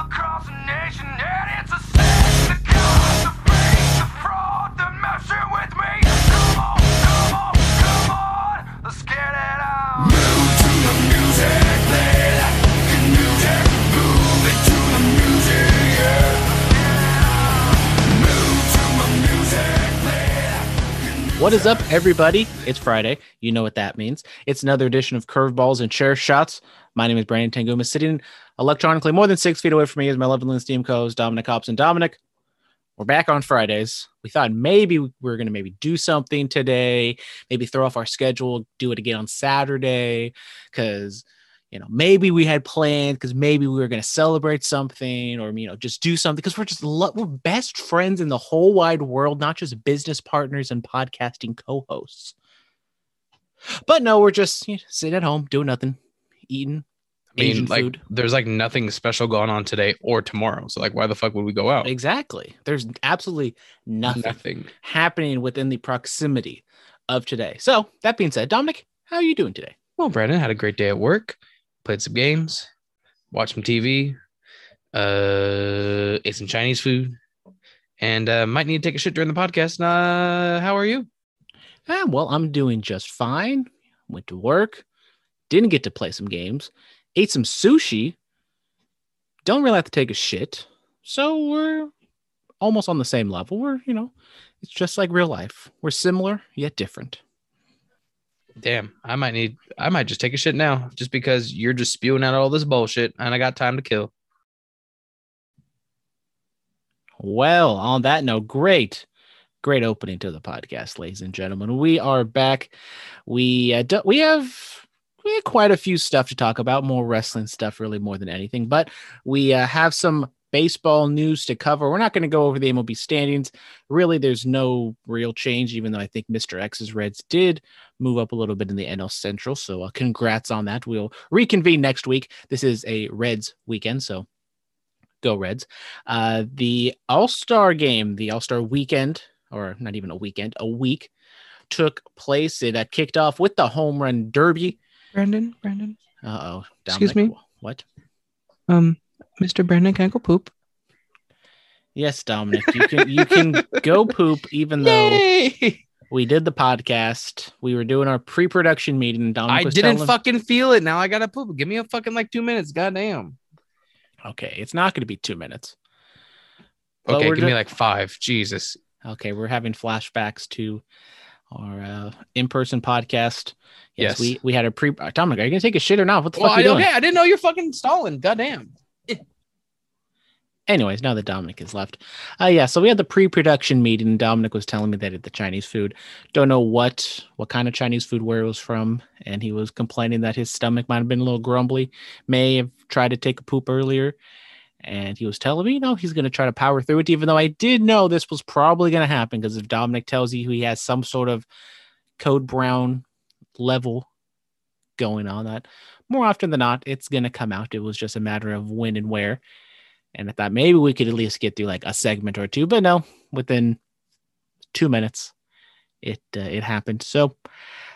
across the nation, and it's a sin. The cost, the fake, the fraud, the messing with me. Come on, come on, come on, let's get it out. Move to the music, play that music. Move it to the music, yeah. Move to the music, play that. What is up, everybody? It's Friday. You know what that means. It's another edition of Curveballs and Chair Shots. My name is Brandon Tanguma. Sitting electronically more than six feet away from me is my lovely esteemed co-host Dominic Hobson. Dominic, we're back on Fridays. We thought maybe we were going to maybe do something today, maybe throw off our schedule, do it again on Saturday, because you know maybe we had planned because maybe we were going to celebrate something or you know just do something because we're just lo- we're best friends in the whole wide world, not just business partners and podcasting co-hosts. But no, we're just you know, sitting at home doing nothing, eating I mean, Asian like, food. there's like nothing special going on today or tomorrow. So, like, why the fuck would we go out? Exactly. There's absolutely nothing Nothing. happening within the proximity of today. So that being said, Dominic, how are you doing today? Well, Brandon had a great day at work, played some games, watched some TV, uh, ate some Chinese food, and uh, might need to take a shit during the podcast. Uh, how are you? Ah, well, I'm doing just fine. Went to work, didn't get to play some games, ate some sushi. Don't really have to take a shit. So we're almost on the same level. We're, you know, it's just like real life. We're similar yet different. Damn, I might need, I might just take a shit now, just because you're just spewing out all this bullshit, and I got time to kill. Well, on that note, great, great opening to the podcast, ladies and gentlemen. We are back. We uh, do, we have we have quite a few stuff to talk about, more wrestling stuff, really more than anything. But we uh, have some baseball news to cover. We're not going to go over the MLB standings. Really, there's no real change, even though I think Mr. X's Reds did move up a little bit in the NL Central. So, uh, congrats on that. We'll reconvene next week. This is a Reds weekend, so go Reds. Uh, the All Star game, the All Star weekend, or not even a weekend, a week took place. It uh, kicked off with the home run derby. Brandon, Brandon, Uh oh. Excuse me? What? um, Mr. Brandon can I go poop. Yes, Dominic, you can you can go poop. Even though we did the podcast, we were doing our pre-production meeting. And Dominic I was didn't telling- fucking feel it. Now I gotta poop. Give me a fucking like two minutes. Goddamn. Okay, it's not going to be two minutes. But Okay, we're give me like five. Jesus. Okay, we're having flashbacks to our uh, in-person podcast. Yes, Yes. we we had a pre. uh, Dominic, are you gonna take a shit or not? What the Well, fuck I, you doing? okay, I didn't know you're fucking stalling. Goddamn. Anyways, now that Dominic is left, uh, yeah. So we had the pre-production meeting. Dominic was telling me that it- the Chinese food. Don't know what what kind of Chinese food where it was from, and he was complaining that his stomach might have been a little grumbly. May have tried to take a poop earlier, and he was telling me, you know, he's going to try to power through it. Even though I did know this was probably going to happen, because if Dominic tells you he has some sort of code brown level going on, that more often than not, it's going to come out. It was just a matter of when and where. And I thought maybe we could at least get through like a segment or two, but no, within two minutes, it uh, it happened. So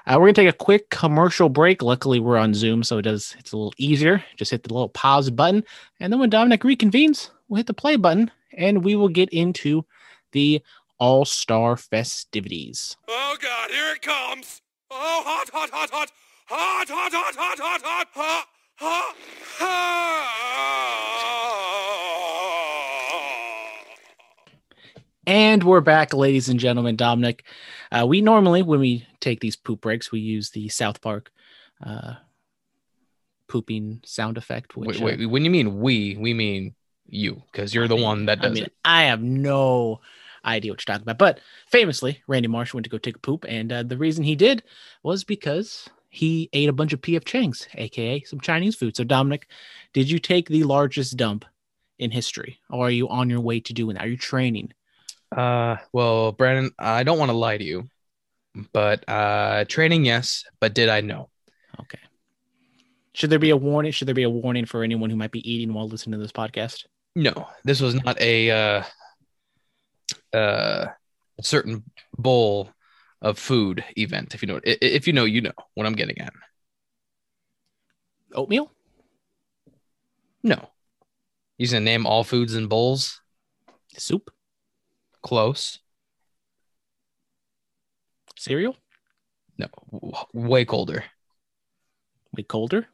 uh, we're gonna take a quick commercial break. Luckily, we're on Zoom, so it does it's a little easier. Just hit the little pause button, and then when Dominic reconvenes, we'll hit the play button, and we will get into the All Star festivities. Oh God, here it comes! Oh, hot, hot, hot, hot, hot, hot, hot, hot, hot, hot, hot, hot, hot. And we're back, ladies and gentlemen. Dominic, uh, we normally, when we take these poop breaks, we use the South Park uh, pooping sound effect. Which, Wait, uh, when you mean we, we mean you, because you're the mean- one that I does mean, it. I have no idea what you're talking about. But famously, Randy Marsh went to go take a poop, and uh, the reason he did was because he ate a bunch of PF Chang's, aka some Chinese food. So, Dominic, did you take the largest dump in history, or are you on your way to doing that? Are you training? Uh, well, Brandon, I don't want to lie to you, but uh, training, yes, but did I know? Okay. Should there be a warning? Should there be a warning for anyone who might be eating while listening to this podcast? No, this was not a uh, uh, certain bowl of food event. If you know, if you know, you know what I'm getting at. Oatmeal? No, You gonna name all foods in bowls? Soup, Close. cereal, No, way colder. way colder.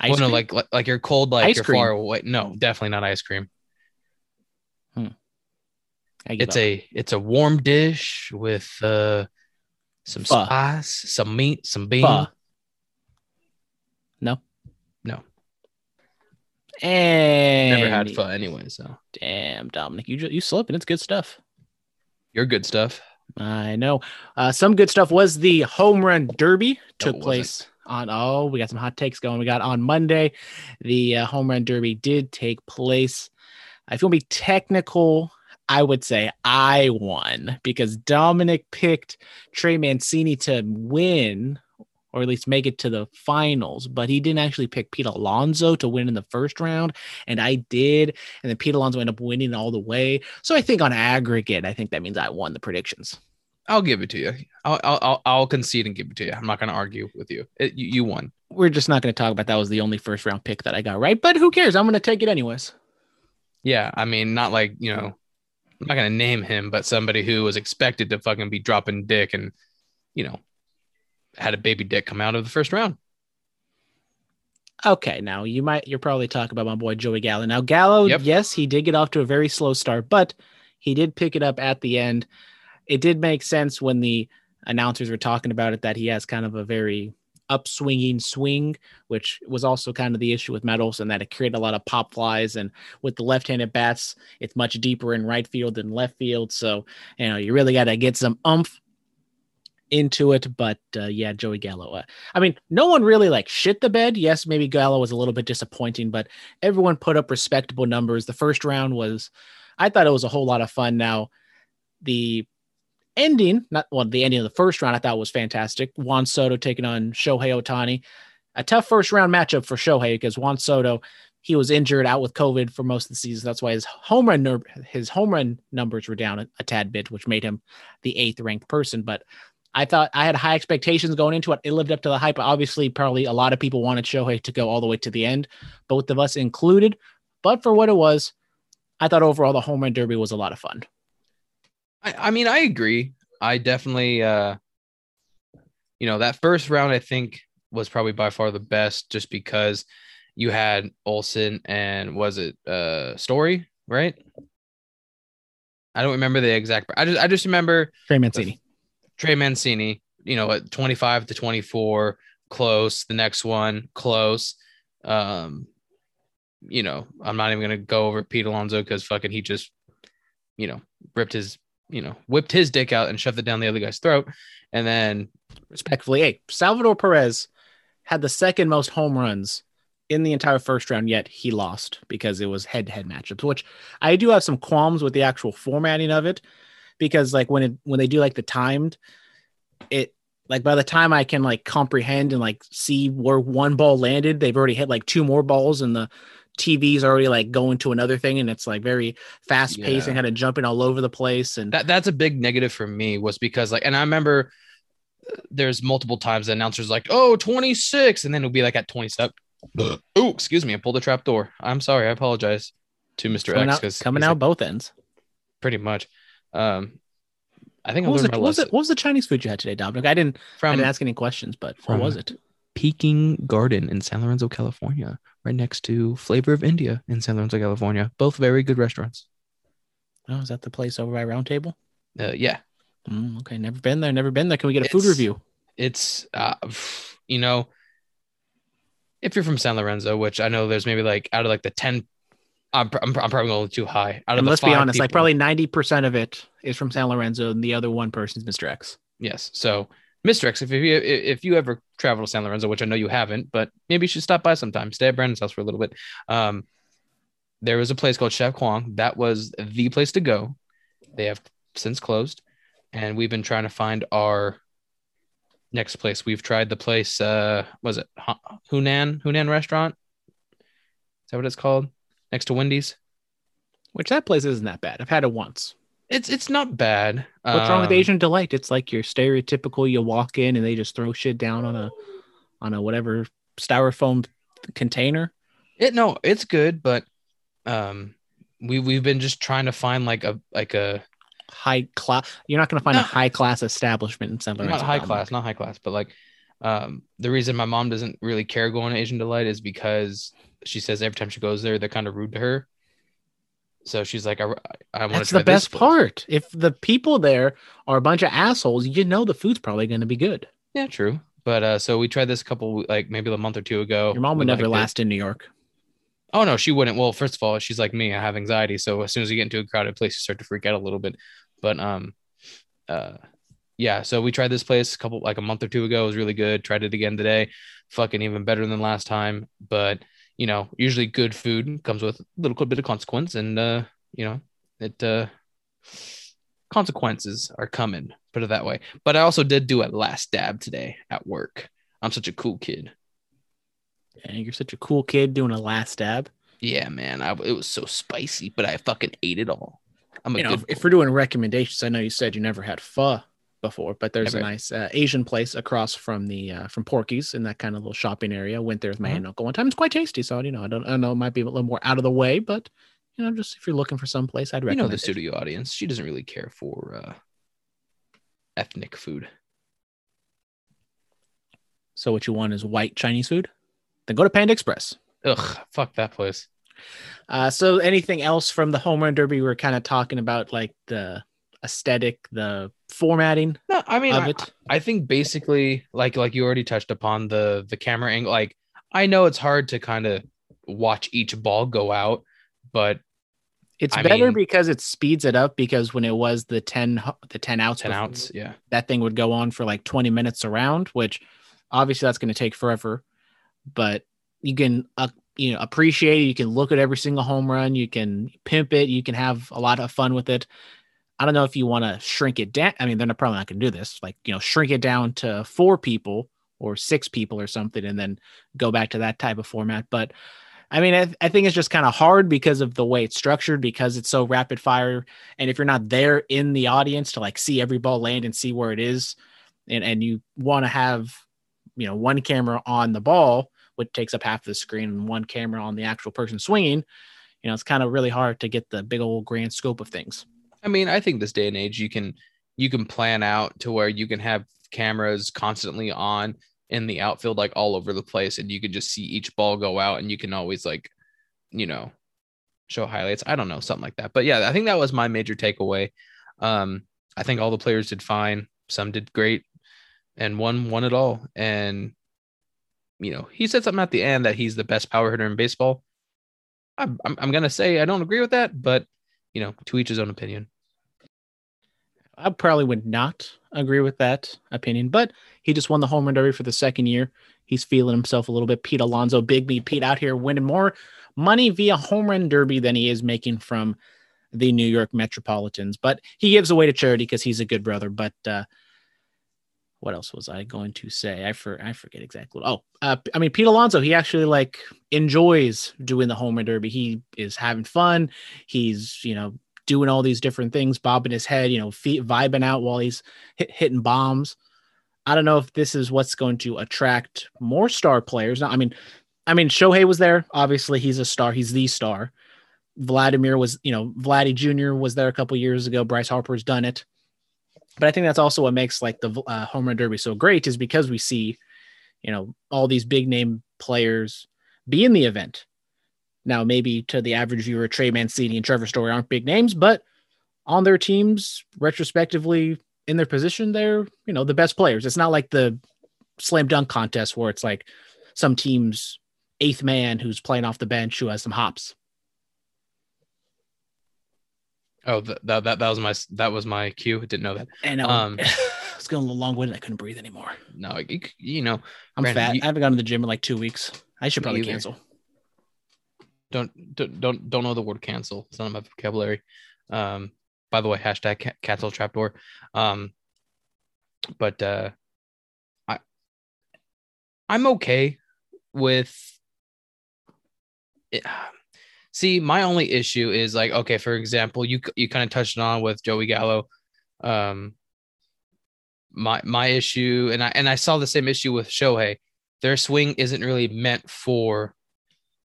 Ice well, no, like, like like you're cold, like Ice you're cream. far away. No, definitely not ice cream. Give It's up. a it's a warm dish with uh some Pho. spice, some meat, some bean. Pho. No. No. And Never had pho anyway, so Damn, Dominic, you you slipping. It's good stuff. You're good stuff. I know. Uh, some good stuff was the home run derby took wasn't. place on. Oh, we got some hot takes going. We got on Monday. The uh, home run derby did take place. If you want to be technical, I would say I won because Dominic picked Trey Mancini to win or at least make it to the finals, but he didn't actually pick Pete Alonso to win in the first round, and I did, and then Pete Alonso ended up winning all the way. So I think on aggregate, I think that means I won the predictions. I'll give it to you. I'll I'll I'll, I'll concede and give it to you. I'm not going to argue with you. It, you. You won. We're just not going to talk about that was the only first round pick that I got right, but who cares? I'm going to take it anyways. Yeah, I mean, not like you know, I'm not going to name him, but somebody who was expected to fucking be dropping dick and you know had a baby dick come out of the first round. Okay, now you might you're probably talking about my boy Joey Gallo. Now Gallo, Yep. yes, he did get off to a very slow start, but he did pick it up at the end. It did make sense when the announcers were talking about it that he has kind of a very upswinging swing, which was also kind of the issue with Matt Olson that it created a lot of pop flies. And with the left-handed bats, it's much deeper in right field than left field. So you know you really got to get some umph into it. But uh, yeah, Joey Gallo. Uh, I mean, no one really like shit the bed. Yes, maybe Gallo was a little bit disappointing, but everyone put up respectable numbers. The first round was, I thought it was a whole lot of fun. Now, the ending, not well, the ending of the first round, I thought was fantastic. Juan Soto taking on Shohei Ohtani. A tough first round matchup for Shohei because Juan Soto, he was injured out with COVID for most of the season. That's why his home run his home run numbers were down a, a tad bit, which made him the eighth ranked person. But I thought I had high expectations going into it. It lived up to the hype. Obviously, probably a lot of people wanted Shohei to go all the way to the end, both of us included. But for what it was, I thought overall the home run derby was a lot of fun. I, I mean, I agree. I definitely, uh, you know, that first round I think was probably by far the best, just because you had Olson and was it uh Story, right? I don't remember the exact. I just I just remember Trey Mancini. Trey Mancini, you know, at 25 to 24, close. The next one, close. Um, you know, I'm not even gonna go over Pete Alonso because fucking he just, you know, ripped his, you know, whipped his dick out and shoved it down the other guy's throat. And then Respectfully, hey, Salvador Perez had the second most home runs in the entire first round, yet he lost because it was head to head matchups, which I do have some qualms with the actual formatting of it because like when it when they do like the timed, it like by the time I can like comprehend and like see where one ball landed, they've already hit like two more balls and the TV's already like going to another thing and it's like very fast paced Yeah. and kind of jumping all over the place and that that's a big negative for me was because like, and I remember uh, there's multiple times the announcers like, oh, 26, and then it'll be like at 27. oh, excuse me, I pulled the trap door. I'm sorry, I apologize to Mr. coming X because coming out both ends. pretty much. Um, I think I What was, it, my what, was it, what was the Chinese food you had today, Dominic? I didn't. I didn't ask any questions, but what was it? Peking Garden in San Lorenzo, California, right next to Flavor of India in San Lorenzo, California. Both very good restaurants. Oh, is that the place over by Round Table? Uh, yeah, Mm, okay, never been there. Never been there. Can we get a food review? it's uh, you know, if you're from San Lorenzo, which I know there's maybe like out of like the ten, I'm, I'm, I'm probably going too high. Out of And let's be honest, like probably ninety percent of it is from San Lorenzo, and the other one person is Mr. X. yes. So, Mr. X, if you if you ever travel to San Lorenzo, which I know you haven't, but maybe you should stop by sometime. Stay at Brandon's house for a little bit. Um, there was a place called Chef Kwong that was the place to go. They have since closed, and we've been trying to find our next place. We've tried the place. Uh, was it Hunan Hunan Restaurant? Is that what it's called? Next to Wendy's. Which that place isn't that bad. I've had it once. It's it's not bad. What's wrong with Um, Asian delight? It's like your stereotypical. You walk in and they just throw shit down on a, on a whatever styrofoam container. It no, it's good, but um, we we've been just trying to find like a like a High class. You're not going to find No. a high class establishment in San Lorenzo. not high class, not high class, but like um the reason my mom doesn't really care going to Asian Delight is because she says every time she goes there, they're kind of rude to her. So she's like, I, I want to That's the best part. If the people there are a bunch of assholes, you know the food's probably going to be good. Yeah, true. But uh, so we tried this a couple like maybe a month or two ago. Your mom We would never liked it. last in New York. Oh no, she wouldn't. Well, first of all, she's like me. I have anxiety, so as soon as you get into a crowded place, you start to freak out a little bit. But um, uh, yeah. So we tried this place a couple like a month or two ago. It was really good. Tried it again today. Fucking even better than last time. But you know, usually good food comes with a little bit of consequence, and uh, you know, it uh, consequences are coming. Put it that way. But I also did do a last dab today at work. I'm such a cool kid. And you're such a cool kid doing a last dab. Yeah, man. I, it was so spicy, but I fucking ate it all. I'm a You know, good if, if we're doing recommendations, I know you said you never had pho before, but there's a nice uh, Asian place across from the uh, from Porky's in that kind of little shopping area. Went there with my Mhm. aunt and uncle one time. It's quite tasty. So you know, I don't I know it might be a little more out of the way, but you know, just if you're looking for some place, I'd recommend. you know the it. studio audience. She doesn't really care for uh, ethnic food. So what you want is white Chinese food? Then go to Panda Express. Ugh, fuck that place. Uh, so anything else from the home run derby? We are kind of talking about like the aesthetic, the formatting No, I mean, of I, it. I think basically, like like you already touched upon the the camera angle. Like I know it's hard to kind of watch each ball go out, but It's I better mean- because it speeds it up because when it was the 10 the 10 outs ten before, outs, yeah. that thing would go on for like 20 minutes around, which obviously that's going to take forever, but you can uh, you know appreciate it, you can look at every single home run, you can pimp it, you can have a lot of fun with it. I don't know if you want to shrink it down. I mean, they're probably not going to do this. Like, you know, shrink it down to four people or six people or something, and then go back to that type of format. But I mean, I, I think it's just kind of hard because of the way it's structured, because it's so rapid fire. And if you're not there in the audience to like see every ball land and see where it is, and and you want to have, you know, one camera on the ball, which takes up half the screen, and one camera on the actual person swinging, you know, it's kind of really hard to get the big old grand scope of things. I mean, I think this day and age, you can you can plan out to where you can have cameras constantly on in the outfield, like all over the place, and you can just see each ball go out, and you can always like, you know, show highlights. I don't know, something like that. But yeah, I think that was my major takeaway. Um, I think all the players did fine. Some did great, and one won it all. And you know, he said something at the end that he's the best power hitter in baseball. I'm I'm, I'm gonna say I don't agree with that, but you know, to each his own opinion. I probably would not agree with that opinion, but he just won the home run derby for the second year. He's feeling himself a little bit. Pete Alonso, Big Meat Pete out here winning more money via home run derby than he is making from the New York Metropolitans. But he gives away to charity because he's a good brother. But uh, what else was I going to say? I for I forget exactly. Oh, uh, I mean Pete Alonso. He actually like enjoys doing the home run derby. He is having fun. He's you know doing all these different things, bobbing his head, you know, feet vibing out while he's hit, hitting bombs. I don't know if this is what's going to attract more star players. Now, I mean, I mean, Shohei was there. Obviously, he's a star. He's the star. Vladimir was, you know, Vladdy Jr. was there a couple years ago. Bryce Harper's done it. But I think that's also what makes like the uh, home run derby so great is because we see, you know, all these big name players be in the event. Now, maybe to the average viewer, Trey Mancini and Trevor Story aren't big names, but on their teams, retrospectively, in their position, they're you know the best players. It's not like the slam dunk contest where it's like some team's eighth man who's playing off the bench who has some hops. Oh, that that that was my that was my cue. Didn't know that. And um, Um, it's going a long way and I couldn't breathe anymore. No, you, you know, I'm Brandon, fat. you- I haven't gone to the gym in like two weeks. I should probably either. cancel. don't don't don't don't know the word cancel. It's not in my vocabulary. Um, by the way, hashtag ca- cancel trapdoor. Um, but uh, I I'm okay with it. See, my only issue is like, okay, for example, you you kind of touched on with Joey Gallo. Um, my my issue, and I and I saw the same issue with Shohei. Their swing isn't really meant for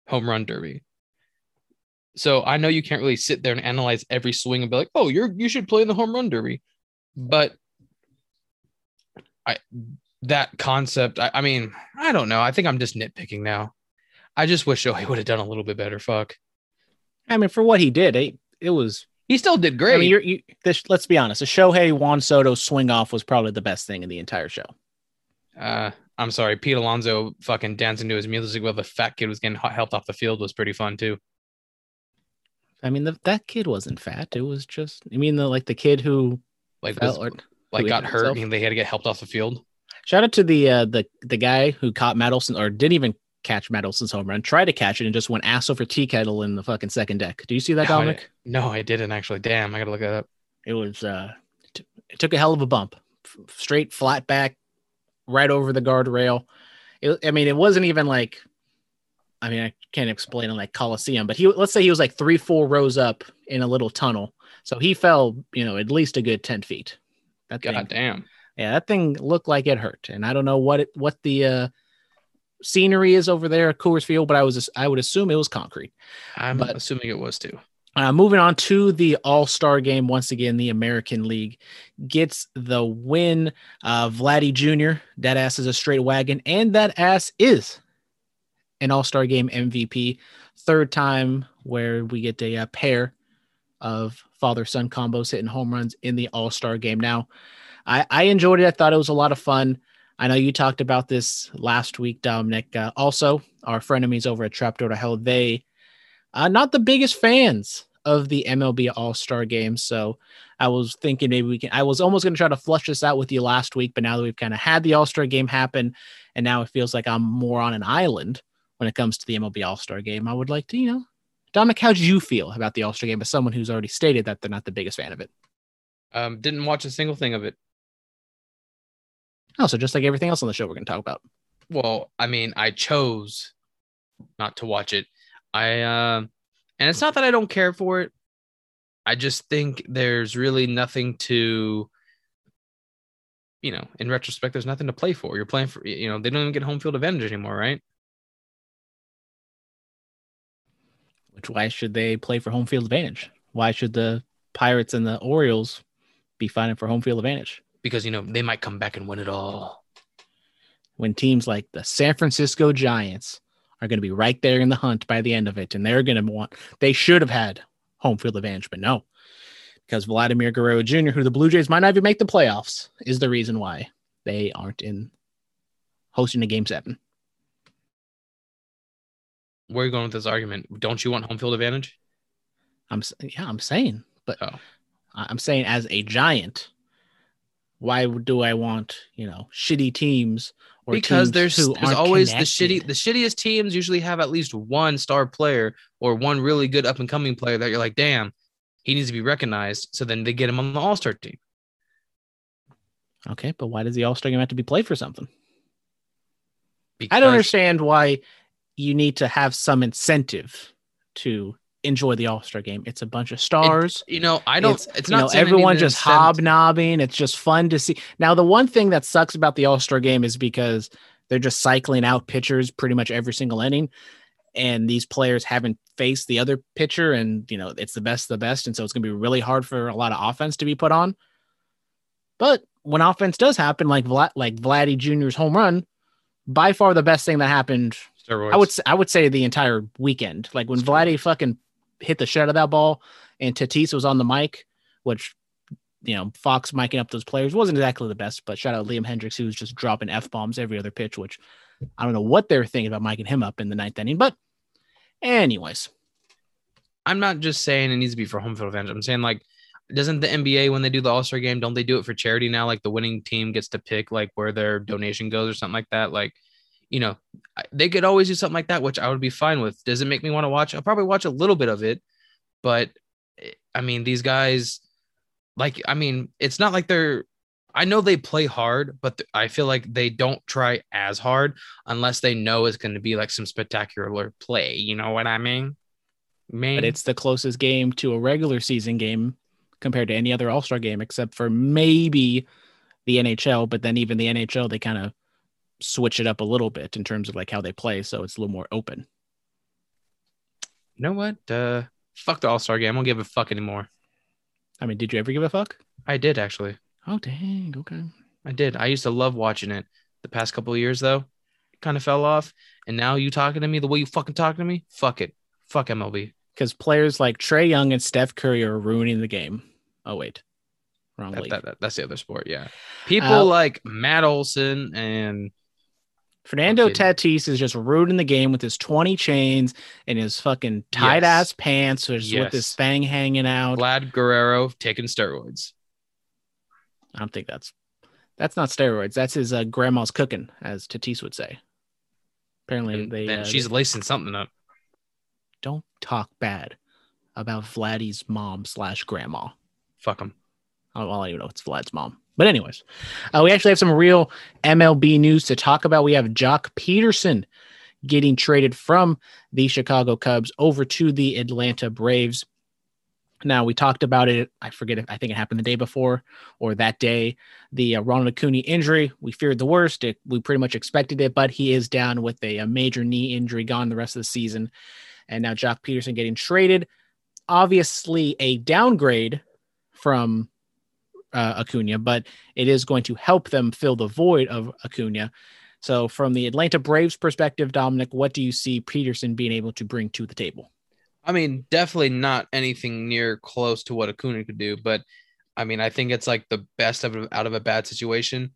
home run derby. So I know you can't really sit there and analyze every swing and be like, "Oh, you're you should play in the home run derby," but I that concept. I, I mean, I don't know. I think I'm just nitpicking now. I just wish Shohei would have done a little bit better. Fuck. I mean, for what he did, it, it was. He still did great. I mean, you're, you, this, let's be honest. A Shohei Juan Soto swing off was probably the best thing in the entire show. uh, I'm sorry, Pete Alonso fucking dancing to his music while the fat kid was getting helped off the field was pretty fun too. I mean, the, that kid wasn't fat. It was just. I mean, the like the kid who Like, was, or like who got hurt himself? and they had to get helped off the field. Shout out to the uh, the the guy who caught Madison or didn't even catch Madison's home run, tried to catch it and just went ass over tea kettle in the fucking second deck. Do you see that, No, Dominic? didn't- No, I didn't actually. Damn, I gotta look that up. It was uh, t- it took a hell of a bump, F- straight flat back, right over the guardrail. It, I mean, it wasn't even like, I mean, I can't explain it like Coliseum, but he let's say he was like three, four rows up in a little tunnel, so he fell, you know, at least a good ten feet. That thing, damn. yeah, that thing looked like it hurt, and I don't know what it what the uh, scenery is over there at Coors Field, but I was I would assume it was concrete. I'm But- assuming it was too. Uh, moving on to the All Star game, once again, the American League gets the win. Uh, Vladdy Jr., that ass is a straight wagon, and that ass is an All Star game MVP. Third time where we get a, uh pair of father son combos hitting home runs in the All Star game. Now, I, I enjoyed it. I thought it was a lot of fun. I know you talked about this last week, Dominic. Uh, also, our frenemies over at Trapdoor to Hell, they uh, not the biggest fans of the MLB All Star game. So I was thinking maybe we can. I was almost going to try to flush this out with you last week, but now that we've kind of had the All Star game happen, and now it feels like I'm more on an island when it comes to the MLB All Star game, I would like to, you know, Dominic, how did you feel about the All Star game as someone who's already stated that they're not the biggest fan of it? Um, didn't watch a single thing of it. Oh, so just like everything else on the show, we're going to talk about. Well, I mean, I chose not to watch it. I um, and it's not that I don't care for it. I just think there's really nothing to, you know, in retrospect, there's nothing to play for. You're playing for, you know, they don't even get home field advantage anymore, right? Which why should they play for home field advantage? Why should the Pirates and the Orioles be fighting for home field advantage? Because you know they might come back and win it all. when teams like the San Francisco Giants are going to be right there in the hunt by the end of it, and they're going to want they should have had home field advantage, but no, because Vladimir Guerrero Jr., who the Blue Jays might not even make the playoffs, is the reason why they aren't in hosting a game seven. Where are you going with this argument? Don't you want home field advantage? I'm yeah, I'm saying, but Oh. I'm saying as a Giant, why do I want you know shitty teams? Or because teams there's there's always the shitty the shittiest teams usually have at least one star player or one really good up and coming player that you're like, damn, he needs to be recognized. So then they get him on the all star team. Okay, but why does the All Star game have to be played for something? Because, I don't understand why you need to have some incentive to enjoy the All Star game. It's a bunch of stars. You know, I don't. It's, you not know, saying I need everyone just hobnobbing. It's just fun to see. Now, the one thing that sucks about the All Star game is because they're just cycling out pitchers pretty much every single inning, and these players haven't faced the other pitcher, and you know it's the best of the best, and so it's going to be really hard for a lot of offense to be put on. But when offense does happen, like Vlad, like Vladdy Jr.'s home run, by far the best thing that happened Steroids. I would say, I would say the entire weekend. Like when Vladdy fucking hit the shit out of that ball and Tatis was on the mic, which you know, Fox miking up those players wasn't exactly the best, but shout out Liam Hendriks, who was just dropping F bombs every other pitch, which I don't know what they were thinking about miking him up in the ninth inning. But anyways, I'm not just saying it needs to be for home field advantage. I'm saying like, doesn't the NBA when they do the All Star game, don't they do it for charity now? Like the winning team gets to pick like where their donation goes or something like that. Like, you know, they could always do something like that, which I would be fine with. Does it make me want to watch? I'll probably watch a little bit of it, but eh, I mean, these guys, like, I mean, it's not like they're. I know they play hard, but I feel like they don't try as hard unless they know it's going to be like some spectacular play. You know what I mean? Man, but it's the closest game to a regular season game compared to any other All Star game, except for maybe the NHL. But then even the NHL, they kind of switch it up a little bit in terms of like how they play, so it's a little more open. you know what? Uh, Fuck the All Star game. I don't give a fuck anymore. I mean, did you ever give a fuck? I did actually. Oh dang, okay. I did. I used to love watching it. The past couple of years though, kind of fell off. And now you talking to me the way you fucking talking to me? Fuck it. Fuck MLB. Because players like Trae Young and Steph Curry are ruining the game. Oh wait, wrong That, league. that- that- that's the other sport. Yeah. People Uh, like Matt Olson and Fernando Okay. Tatis is just ruining the game with his 20 chains and his fucking tight ass pants just with his fang hanging out. Vlad Guerrero taking steroids. I don't think that's that's not steroids. That's his uh, grandma's cooking, as Tatis would say. Apparently, And they, then uh, she's they lacing something up. don't talk bad about Vladdy's mom slash grandma. Fuck him. Oh, well, I don't even know if it's Vlad's mom. But anyways, uh, we actually have some real MLB news to talk about. We have Joc Pederson getting traded from the Chicago Cubs over to the Atlanta Braves. Now we talked about it. I forget if I think it happened the day before or that day. The uh, Ronald Acuna injury. We feared the worst. It, we pretty much expected it, but he is down with a, a major knee injury, gone the rest of the season. And now Joc Pederson getting traded. Obviously, a downgrade from uh, Acuna, but it is going to help them fill the void of Acuna. So, from the Atlanta Braves perspective, Dominic, what do you see Pederson being able to bring to the table? I mean, definitely not anything near close to what Acuna could do, but I mean, I think it's like the best of out of a bad situation.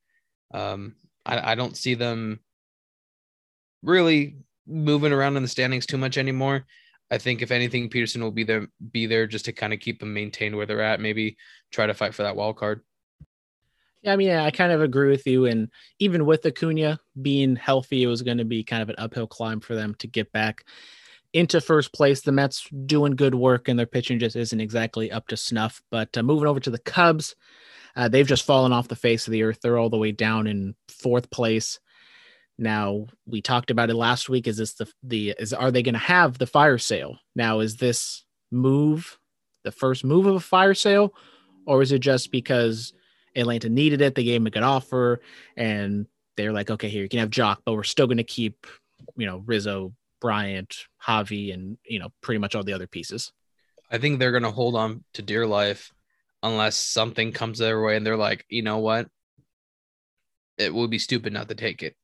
Um, I, I don't see them really moving around in the standings too much anymore. I think if anything, Pederson will be there, be there just to kind of keep them maintained where they're at. Maybe try to fight for that wild card. Yeah, I mean, I kind of agree with you. And even with Acuna being healthy, it was going to be kind of an uphill climb for them to get back into first place. The Mets doing good work, and their pitching just isn't exactly up to snuff. But uh, moving over to the Cubs, uh, they've just fallen off the face of the earth. They're all the way down in fourth place. Now we talked about it last week. Is this the the is are they going to have the fire sale? Now is this move the first move of a fire sale, or is it just because Atlanta needed it? They gave him a good offer, and they're like, okay, here you can have Joc, but we're still going to keep, you know, Rizzo, Bryant, Javi, and you know, pretty much all the other pieces. I think they're going to hold on to dear life unless something comes their way and they're like, you know what? It would be stupid not to take it.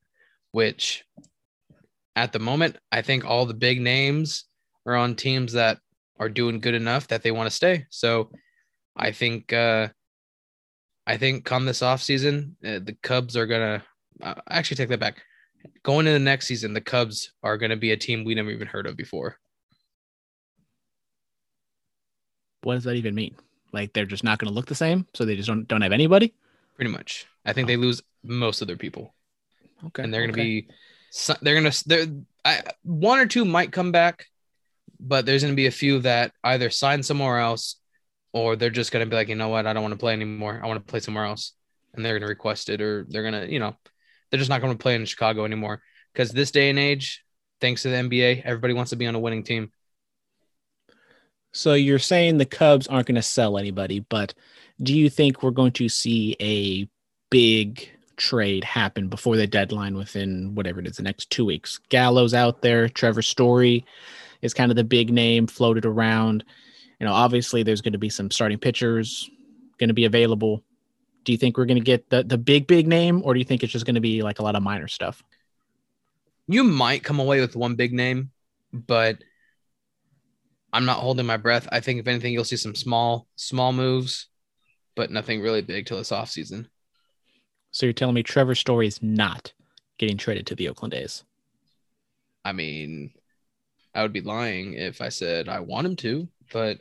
Which at the moment, I think all the big names are on teams that are doing good enough that they want to stay. So I think, uh, I think come this offseason, uh, the Cubs are going to uh, actually take that back. Going into the next season, the Cubs are going to be a team we never even heard of before. What does that even mean? Like they're just not going to look the same, so they just don't don't have anybody. Pretty much. I think they lose most of their people. Okay, and they're going to okay. be they're going to they're I, one or two might come back but there's going to be a few that either sign somewhere else or they're just going to be like you know what? I don't want to play anymore. I want to play somewhere else. And they're going to request it or they're going to you know they're just not going to play in chicago anymore. Because this day and age thanks to the nba everybody wants to be on a winning team. So you're saying the Cubs aren't going to sell anybody, but do you think we're going to see a big trade happen before the deadline within whatever it is, the next two weeks? Gallows out there, Trevor Story is kind of the big name floated around. You know, obviously there's going to be some starting pitchers going to be available. Do you think we're going to get the, the big, big name, or do you think it's just going to be like a lot of minor stuff? you might come away with one big name but i'm not holding my breath i think if anything you'll see some small small moves but nothing really big till this offseason So you're telling me Trevor Story is not getting traded to the Oakland A's? I mean, I would be lying if I said I want him to, but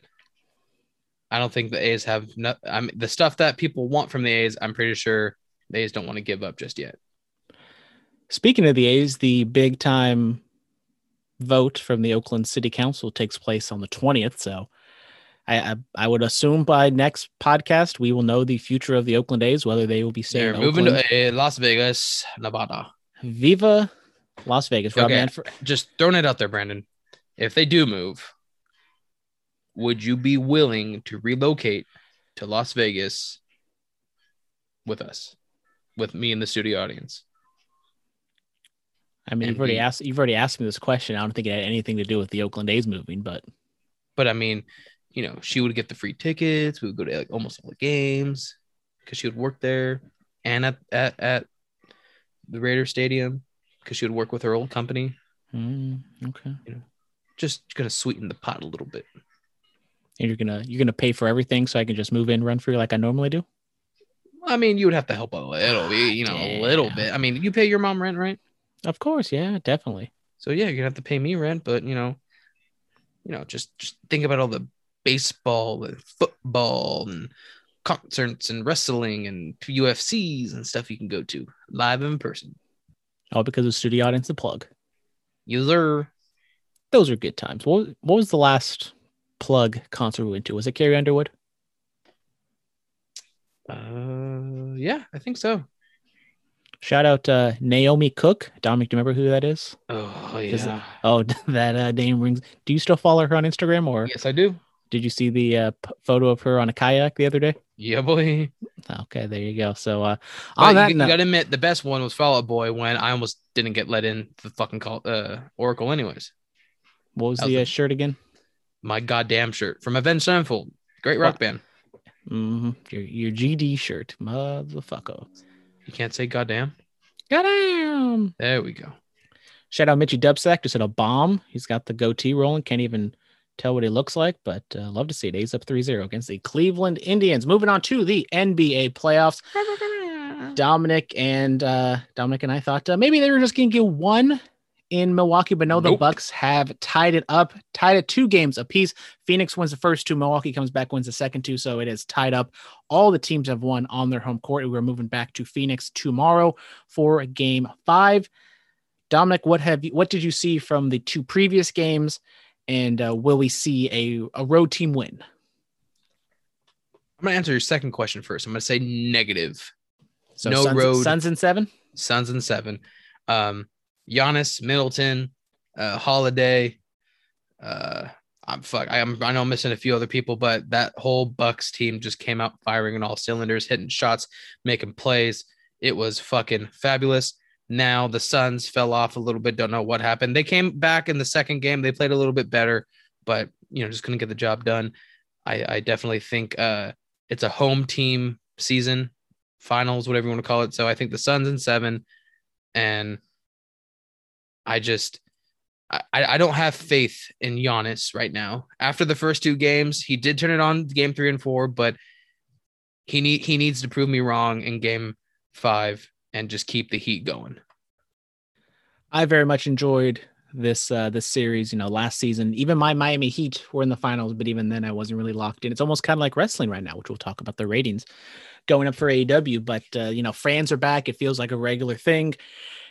I don't think the A's have no, I mean, the stuff that people want from the A's. I'm pretty sure the A's don't want to give up just yet. Speaking of the A's, the big time vote from the Oakland City Council takes place on the 20th. So I, I, I would assume by next podcast, we will know the future of the Oakland A's, whether they will be They're staying moving Oakland. to uh, Las Vegas, Nevada. Viva Las Vegas. Rob Okay. Manfred. Just throwing it out there, Brandon. If they do move, would you be willing to relocate to Las Vegas with us, with me and the studio audience? I mean, and you've already be- asked. You've already asked me this question. I don't think it had anything to do with the Oakland A's moving, but But I mean, you know, she would get the free tickets. We would go to like almost all the games because she would work there and at at, at the Raider Stadium because she would work with her old company. Mm, okay. Just gonna sweeten the pot a little bit. And you're gonna you're gonna pay for everything so I can just move in run free like I normally do. I mean, you would have to help a little bit, you know, a little bit. I mean, you pay your mom rent, right? Of course, yeah, definitely. So yeah, you're gonna have to pay me rent, but you know, you know, just just think about all the baseball and football and concerts and wrestling and UFCs and stuff you can go to live in person. All because of studio audience the plug. User, Those are good times. What what was the last plug concert we went to? Was it Carrie Underwood? uh, yeah, I think so. Shout out uh, Naomi Cook. Dominic, do you remember who that is? Oh Is it- yeah, Oh, that uh, name rings. Do you still follow her on Instagram, or yes, I do. Did you see the uh, p- photo of her on a kayak the other day? Yeah, boy. Okay, there you go. So uh, on you, that you note, gotta admit, the best one was Fall Out Boy when I almost didn't get let in the fucking call, uh, Oracle, anyways. what was was the the- uh, shirt again? My goddamn shirt from Avenged Sevenfold, great rock band. hmm Your your GD shirt, motherfucker. You can't say goddamn. Goddamn. There we go. Shout out Mitchy Dubsack, just hit a bomb. He's got the goatee rolling. Can't even tell what he looks like, but uh, love to see it. He's up 3-0 against the Cleveland Indians. Moving on to the NBA playoffs. Dominic and uh, Dominic and I thought uh, maybe they were just going to get one in Milwaukee, but no, the Bucks have tied it up, tied it two games apiece. Phoenix wins the first two, Milwaukee comes back, wins the second two, so it is tied up. All the teams have won on their home court. We're moving back to Phoenix tomorrow for Game Five. Dominic, what have you? What did you see from the two previous games? And uh, will we see a, a road team win? I'm gonna answer your second question first. I'm gonna say negative. So No Suns, road. Suns and seven. Suns and seven. Um, Giannis, Middleton, uh, Holiday. Uh, I'm fuck. I am. I know I'm missing a few other people, but that whole Bucks team just came out firing on all cylinders, hitting shots, making plays. It was fucking fabulous. Now the Suns fell off a little bit. Don't know what happened. They came back in the second game. They played a little bit better, but you know just couldn't get the job done. I, I definitely think uh, it's a home team season, finals, whatever you want to call it. So I think the Suns in seven, and I just I, I don't have faith in Giannis right now. After the first two games, he did turn it on game three and four, but he need he needs to prove me wrong in game five and just keep the heat going. I very much enjoyed this uh this series. You know, last season, even my Miami Heat were in the finals, but even then, I wasn't really locked in. It's almost kind of like wrestling right now, which we'll talk about the ratings going up for AEW. But uh, you know, fans are back. It feels like a regular thing,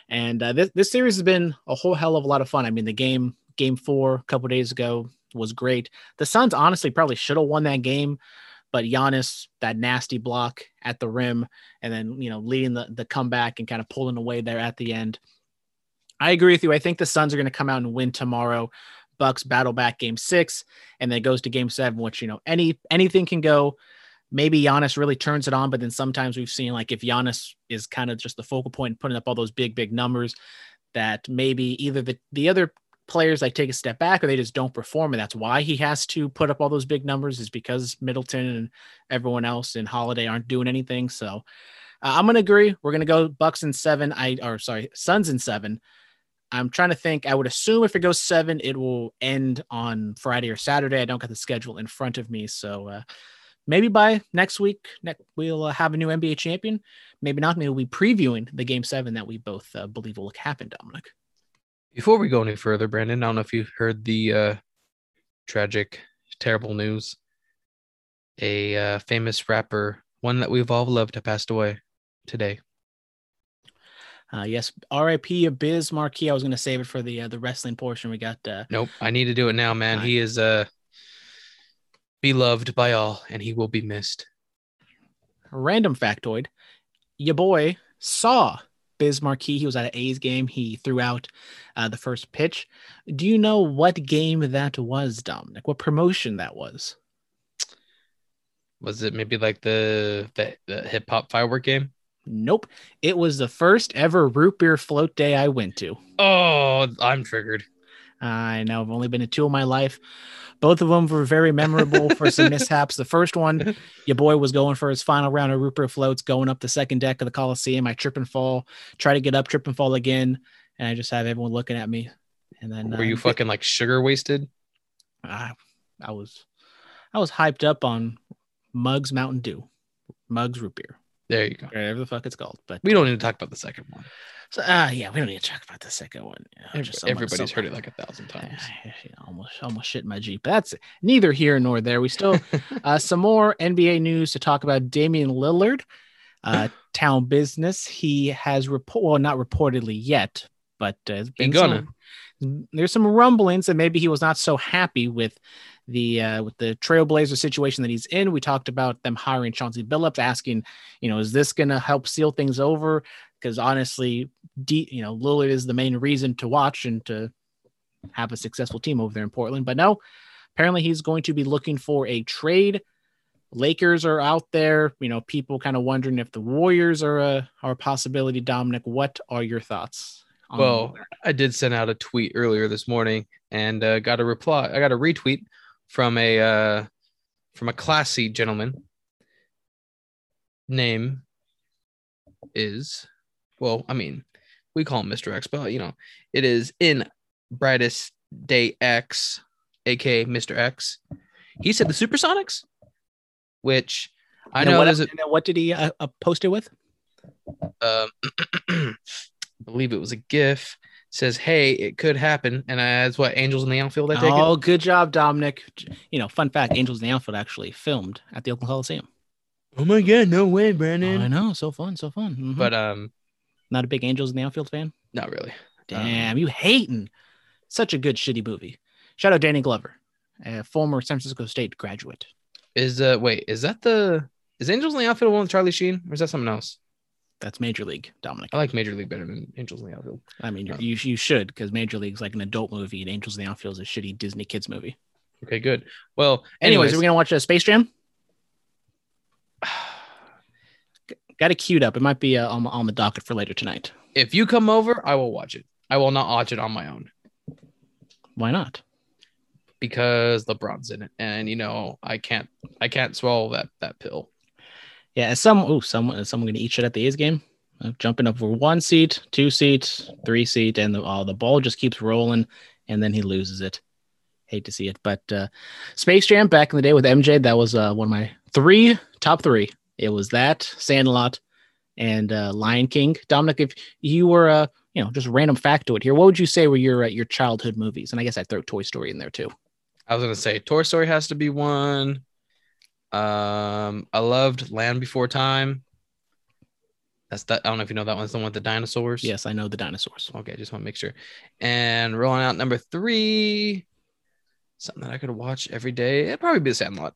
and uh, this this series has been a whole hell of a lot of fun. I mean, the game game four a couple days ago was great. The Suns honestly probably should have won that game. But Giannis, that nasty block at the rim, and then you know leading the the comeback and kind of pulling away there at the end. I agree with you. I think the Suns are going to come out and win tomorrow. Bucks battle back game six, and then goes to game seven, which you know any anything can go. Maybe Giannis really turns it on, but then sometimes we've seen like if Giannis is kind of just the focal point and putting up all those big, big numbers, that maybe either the, the other players like take a step back or they just don't perform. And that's why he has to put up all those big numbers is because Middleton and everyone else and Holiday aren't doing anything. So uh, I'm gonna agree. We're gonna go Bucks in seven. I or sorry, Suns in seven. I'm trying to think. I would assume if it goes seven, it will end on Friday or Saturday. I don't got the schedule in front of me, so uh, maybe by next week ne- we'll uh, have a new NBA champion. Maybe not. Maybe we'll be previewing the game seven that we both uh, believe will happen. Dominic. Before we go any further, Brandon, I don't know if you heard the uh, tragic, terrible news. A uh, famous rapper, one that we've all loved, has passed away today. Uh, yes, R.I.P. Biz Markie. I was going to save it for the uh, the wrestling portion. We got uh, Nope, I need to do it now, man. He is uh, beloved by all, and he will be missed. random factoid. Your boy saw Biz Markie. He was at an A's game. He threw out uh, the first pitch. Do you know what game that was, Dominic? What promotion that was? Was it maybe like the the, the hip hop firework game? Nope. It was the first ever root beer float day I went to. Oh, I'm triggered. I know I've only been to two in my life. Both of them were very memorable for some mishaps. The first one, your boy was going for his final round of Rupert floats, going up the second deck of the Coliseum. I trip and fall, try to get up, trip and fall again, and I just have everyone looking at me. And then Were you uh, fucking like sugar wasted? I, I was, I was hyped up on Mugs Mountain Dew, Mugs root beer, There you go. whatever the fuck it's called. But We don't need to talk about the second one. So, uh, yeah, we don't need to talk about the second one. You know, Every- just someone- everybody's heard it like a thousand times. I- almost almost shit my jeep. That's neither here nor there. We still uh, some more NBA news to talk about. Damian Lillard, uh, town business. He has report well, not reportedly yet, but uh, there's been some, there's some rumblings that maybe he was not so happy with the uh, with the Trailblazer situation that he's in. We talked about them hiring Chauncey Billups, asking, you know, is this going to help seal things over? Because honestly, D, you know, Lillard is the main reason to watch and to have a successful team over there in Portland. But no, apparently he's going to be looking for a trade. Lakers are out there, you know, people kind of wondering if the Warriors are a are a possibility. Dominic, what are your thoughts? Well, Lillard? I did send out a tweet earlier this morning and uh, got a reply. I got a retweet from a uh, from a classy gentleman. Name is well, I mean, we call him Mr. X, but you know, it is in brightest day X, aka Mr. X. He said the Supersonics, which I And know what, a what did he uh, uh, post it with? um, I believe it was a GIF. Says, "Hey, it could happen," and that's what Angels in the outfield. I take Oh, it. good job, Dominic. You know, fun fact: Angels in the Outfield actually filmed at the Oakland Coliseum. Oh my god, no way, Brandon! I know, so fun, so fun. Mhm. But um, not a big Angels in the Outfield fan. not really. Damn, you hating. Such a good shitty movie. Shout out Danny Glover, a former San Francisco State graduate. Is uh, wait, is that the is Angels in the outfield one with Charlie Sheen, or is that something else? That's Major League, Dominic. I like Major League better than Angels in the outfield. I mean, Oh. you you should because Major League's like an adult movie, and Angels in the Outfield is a shitty Disney kids movie. Okay, good. Well, Anyways, anyways, are we gonna watch a Space Jam? Got it queued up. It might be uh, on, on the docket for later tonight. if you come over, I will watch it. I will not watch it on my own Why not? because LeBron's in it, and you know I can't I can't swallow that that pill. Yeah, is some oh someone is someone gonna eat shit at the A's game? Uh, jumping up for one seat, two seat, three seat, and the uh, the ball just keeps rolling, and then he loses it. Hate to see it, but uh, Space Jam back in the day with MJ, that was uh, one of my three top three. It was that Sandlot and uh, Lion King. Dominic, if you were uh, you know just random factoid here, what would you say were your uh, your childhood movies? And I guess I'd throw Toy Story in there too. I was gonna say Toy Story has to be one. Um, I loved Land Before Time. That's that. I don't know if you know that one's the one with the dinosaurs. Yes, I know the dinosaurs. Okay, just want to make sure. And rolling out number three, something that I could watch every day. It'd probably be The Sandlot.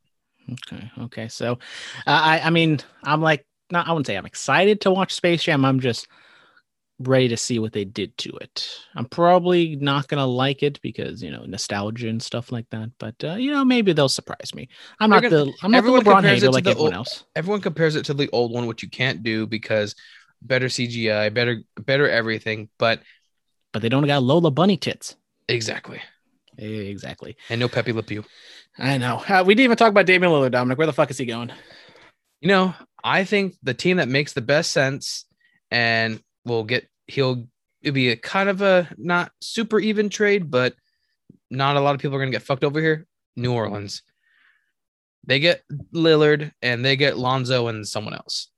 Okay. Okay. So, uh, I I mean, I'm like, not I wouldn't say I'm excited to watch Space Jam. I'm just ready to see what they did to it. I'm probably not gonna like it because you know nostalgia and stuff like that. But uh, you know, maybe they'll surprise me. I'm They're not gonna- the I'm not the LeBron compares hater it to like the everyone old- else. Everyone compares it to the old one, which you can't do because better CGI, better better everything. But But they don't got Lola Bunny tits. exactly, Exactly. and no Pepe Le Pew. I know. Uh, we didn't even talk about Damian Lillard, Dominic. Where the fuck is he going? You know, I think the team that makes the best sense and will get he'll it'll be a kind of a not super even trade, but not a lot of people are gonna get fucked over here. New Orleans. They get Lillard and they get Lonzo and someone else.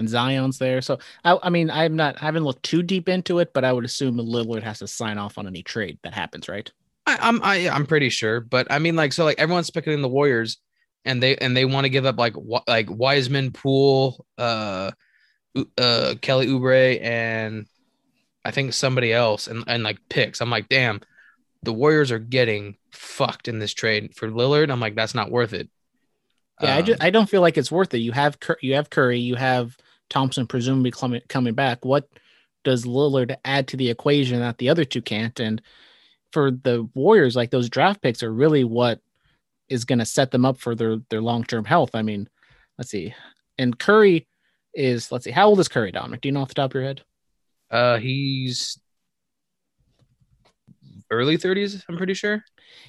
And Zion's there. So I, I mean, I'm not I haven't looked too deep into it, but I would assume Lillard has to sign off on any trade that happens, right? I, I'm I, I'm pretty sure, but I mean, like, so like everyone's picking the Warriors, and they and they want to give up like like Wiseman, Poole, uh, uh, Kelly Oubre, and I think somebody else, and and like picks. I'm like, damn, the Warriors are getting fucked in this trade for Lillard. I'm like, that's not worth it. Yeah, I, Um, just, I don't feel like it's worth it. You have Cur- you have Curry, you have Thompson presumably coming coming back. What does Lillard add to the equation that the other two can't? And for the Warriors, like those draft picks are really what is going to set them up for their their long term health. I mean, let's see, and Curry is let's see, how old is Curry, Dominic? Do you know off the top of your head? Uh, he's early 30s. I'm pretty sure.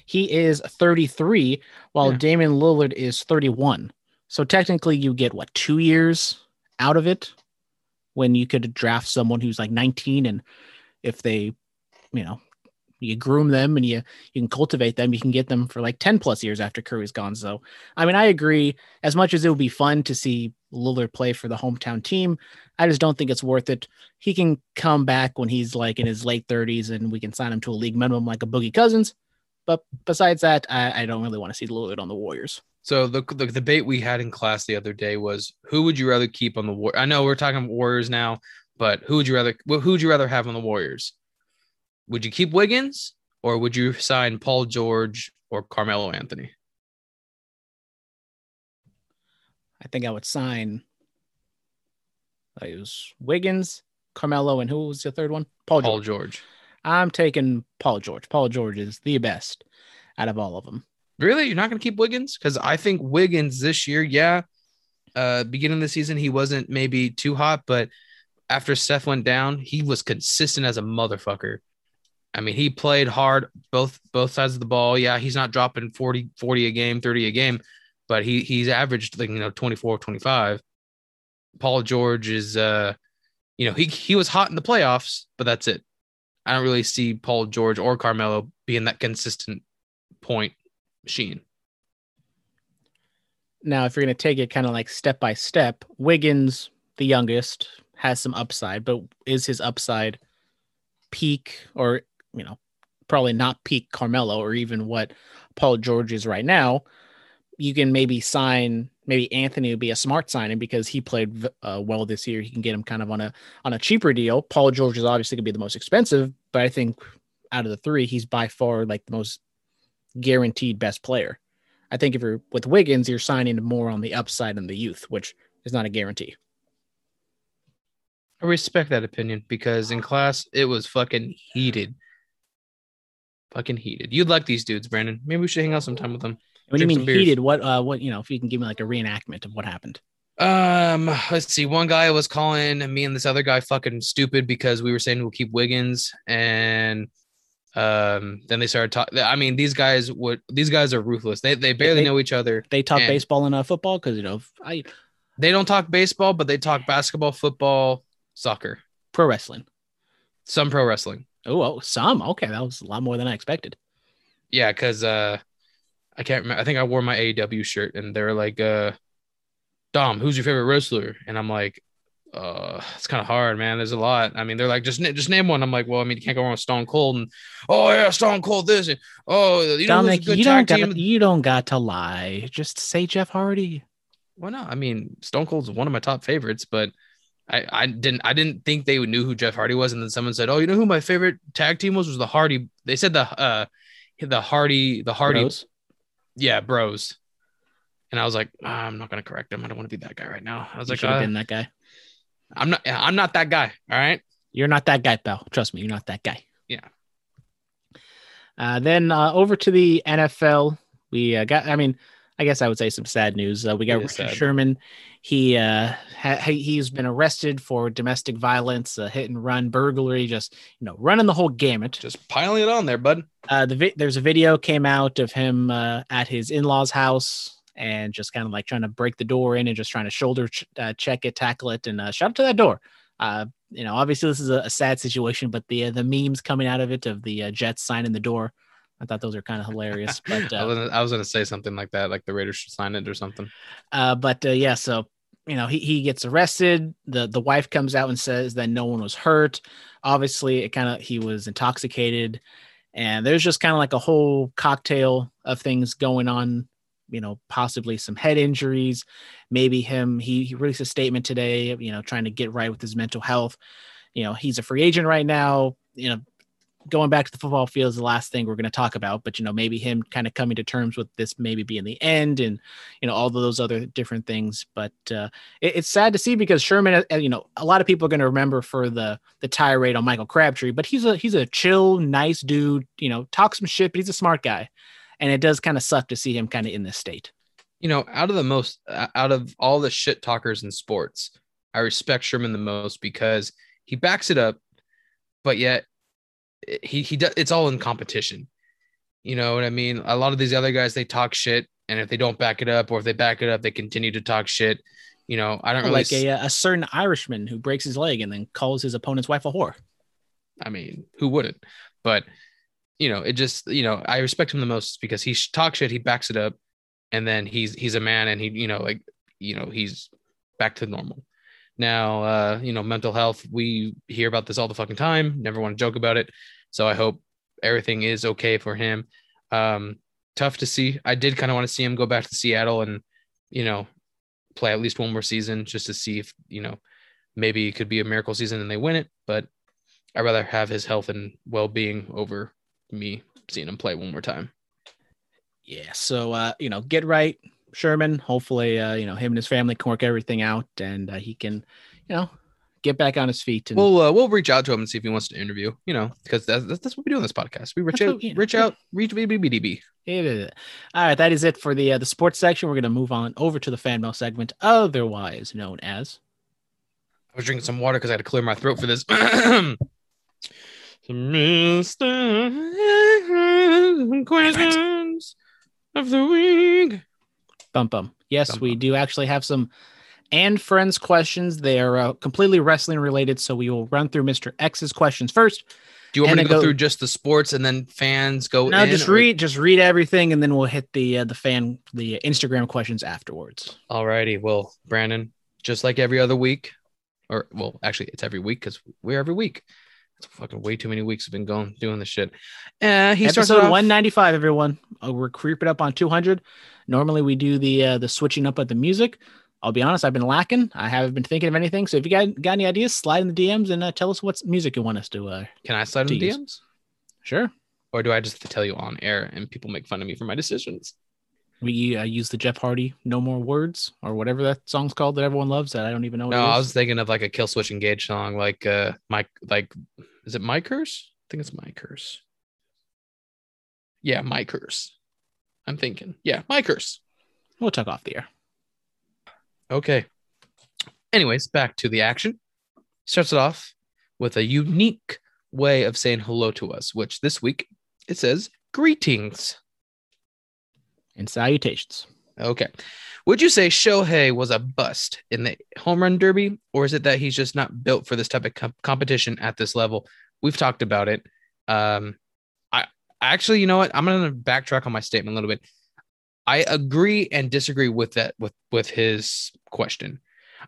He is 33, while Yeah. Damian Lillard is 31. So technically, you get what two years out of it when you could draft someone who's like 19, and if they, you know, you groom them and you you can cultivate them, you can get them for like 10 plus years after Curry's gone. So, I mean, I agree. As much as it would be fun to see Lillard play for the hometown team, I just don't think it's worth it. He can come back when he's like in his late 30s, and we can sign him to a league minimum like a Boogie Cousins. But besides that, I, I don't really want to see Lillard on the Warriors. So the, the debate we had in class the other day was who would you rather keep on the war? I know we're talking Warriors now, but who would you rather who would you rather have on the Warriors? Would you keep Wiggins or would you sign Paul George or Carmelo Anthony? I think I would sign. It was Wiggins, Carmelo, and who was the third one? Paul Paul George. George. I'm taking Paul George. Paul George is the best out of all of them. Really? You're not going to keep Wiggins? Because I think Wiggins this year, yeah, uh, beginning of the season, he wasn't maybe too hot, but after Steph went down, he was consistent as a motherfucker. I mean, he played hard both both sides of the ball. Yeah, he's not dropping 40, 40 a game, 30 a game, but he he's averaged like, you know, 24, 25. Paul George is uh, you know, he he was hot in the playoffs, but that's it. I don't really see Paul George or Carmelo being that consistent point machine. Now, if you're going to take it kind of like step by step, Wiggins, the youngest, has some upside, but is his upside peak or, you know, probably not peak Carmelo or even what Paul George is right now? You can maybe sign, maybe Anthony would be a smart signing because he played uh, well this year. He can get him kind of on a on a cheaper deal. Paul George is obviously going to be the most expensive, but I think out of the three, he's by far like the most guaranteed best player. I think if you're with Wiggins, you're signing more on the upside and the youth, which is not a guarantee. I respect that opinion because in class it was fucking heated. Fucking heated. You'd like these dudes, Brandon. Maybe we should hang out sometime with them. What do you mean heated, what uh what you know, if you can give me like a reenactment of what happened. Um, let's see. One guy was calling me and this other guy fucking stupid because we were saying we'll keep Wiggins, and um, then they started talking. I mean, these guys would. These guys are ruthless. They they barely They- know each other. They talk baseball and uh, football because you know I They don't talk baseball, but they talk basketball, football, soccer, pro wrestling. some pro wrestling. Oh, oh, some okay, that was a lot more than I expected. Yeah, because uh, I can't remember. I think I wore my AEW shirt, and they're like, uh, "Dom, who's your favorite wrestler?" And I'm like, "Uh, it's kind of hard, man. There's a lot. I mean, they're like, just just name one." I'm like, "Well, I mean, you can't go wrong with Stone Cold." And oh yeah, Stone Cold this. And, oh, you know Dominic, you don't team? got you don't got to lie. Just say Jeff Hardy. Well, no, I mean, Stone Cold's one of my top favorites, but I, I didn't I didn't think they knew who Jeff Hardy was, and then someone said, "Oh, you know who my favorite tag team was? Was the Hardy?" They said the uh the Hardy the Hardy Bros. yeah bros, and I was like, "Ah, I'm not gonna correct him. I don't want to be that guy right now. I was You like, should have uh, been that guy. I'm not I'm not that guy. All right, You're not that guy, pal. Trust me, you're not that guy. Yeah. Uh, then uh, over to the NFL, we uh, got. I mean, I guess I would say some sad news. Uh, we got Richard sad. Sherman. He uh, ha- he- he's been arrested for domestic violence, uh, hit and run, burglary, just you know, running the whole gamut. just piling it on there, bud. Uh, the vi- there's a video came out of him uh, at his in-laws' house and just kind of like trying to break the door in and just trying to shoulder ch- uh, check it, tackle it, and uh, shout out to that door. Uh, you know, obviously this is a, a sad situation, but the uh, the memes coming out of it of the uh, Jets signing the door, I thought those are kind of hilarious. But I uh, was gonna, I was gonna say something like that, like the Raiders should sign it or something. uh, but uh, yeah, so you know he, he gets arrested. the The wife comes out and says that no one was hurt. Obviously, it kind of he was intoxicated, and there's just kind of like a whole cocktail of things going on. You know, possibly some head injuries. Maybe him. He, he released a statement today. You know, trying to get right with his mental health. You know, he's a free agent right now. You know, going back to the football field is the last thing we're going to talk about. But you know, maybe him kind of coming to terms with this maybe being the end, and you know all of those other different things. But uh, it, it's sad to see because Sherman, uh, you know, a lot of people are going to remember for the the tirade on Michael Crabtree, but he's a he's a chill, nice dude. You know, talks some shit, but he's a smart guy, and it does kind of suck to see him kind of in this state. You know, out of the most, uh, out of all the shit talkers in sports, I respect Sherman the most because he backs it up. but yet he he does. It's all in competition. You know what I mean? A lot of these other guys they talk shit, and if they don't back it up, or if they back it up, they continue to talk shit. You know, I don't really. like a certain Irishman who breaks his leg and then calls his opponent's wife a whore. I mean, who wouldn't? But you know, it just you know, I respect him the most because he talks shit, he backs it up, and then he's he's a man, and he you know like you know he's back to normal. Now, uh, you know, mental health, we hear about this all the fucking time. Never want to joke about it. So I hope everything is okay for him. Um, tough to see. I did kind of want to see him go back to Seattle and you know play at least one more season just to see if you know maybe it could be a miracle season and they win it. But I'd rather have his health and well being over me seeing him play one more time. Yeah. So, uh, you know, get right, Sherman. Hopefully, uh, you know, him and his family can work everything out and uh, he can, you know, get back on his feet. And We'll uh, we'll reach out to him and see if he wants to interview. You know, because that's, that's that's what we do in this podcast. We reach That's out, what- yeah. reach out, reach BBBDB. All right, that is it for the uh, the sports section. We're going to move on over to the fan mail segment, otherwise known as. I was drinking some water because I had to clear my throat for this. Some Mr. questions of the week. Bum bum. Yes, Bum we bum. do actually have some and friends questions. They are uh, completely wrestling related, so we will run through Mr. X's questions first. Do you want me to go, go- through just the sports and then fans go Now in? just or- read just read everything, and then we'll hit the uh, the fan the Instagram questions afterwards. Alrighty, well, Brandon, just like every other week, or well, actually, it's every week because we're every week. Fucking way too many weeks we've been going doing this shit. Uh, he Episode off- 195, everyone. Uh, we're creeping up on 200. Normally we do the uh, the switching up of the music. I'll be honest, I've been lacking. I haven't been thinking of anything. So if you got got any ideas, slide in the DMs and uh, tell us what music you want us to. Uh, Can I slide in the. DMs, sure. or do I just have to tell you on air and people make fun of me for my decisions? We uh, use the Jeff Hardy "No More Words" or whatever that song's called that everyone loves. That I don't even know. What No, I was thinking of like a Killswitch Engage song, like uh, my like, is it my curse? I think it's my curse. Yeah, my curse. I'm thinking, yeah, my curse. We'll talk off the air. Okay. Anyways, back to the action. Starts it off with a unique way of saying hello to us, which this week it says greetings. And salutations. Okay. Would you say Shohei was a bust in the home run derby, or is it that he's just not built for this type of com- competition at this level? We've talked about it. Um, I actually, you know what? I'm going to backtrack on my statement a little bit. I agree and disagree with that with with his question.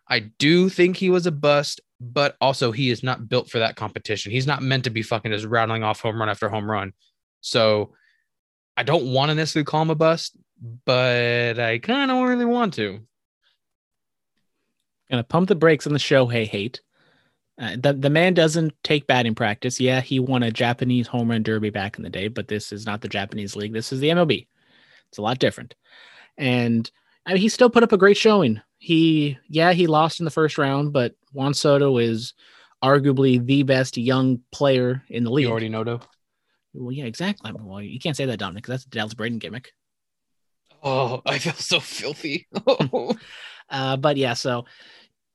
I do think he was a bust, but also he is not built for that competition. He's not meant to be fucking just rattling off home run after home run. So I don't want to necessarily call him a bust, but I kind of really want to. Gonna pump the brakes on the Shohei hate. Uh, the the man doesn't take batting practice. Yeah, he won a Japanese home run derby back in the day, but this is not the Japanese league. This is the MLB. It's a lot different. And I mean, he still put up a great showing. He, yeah, he lost in the first round, but Juan Soto is arguably the best young player in the league. You already know, though. well, yeah, exactly. Well, you can't say that, Dominic, because that's a Dallas Braden gimmick. Oh, I feel so filthy. Uh, but yeah, so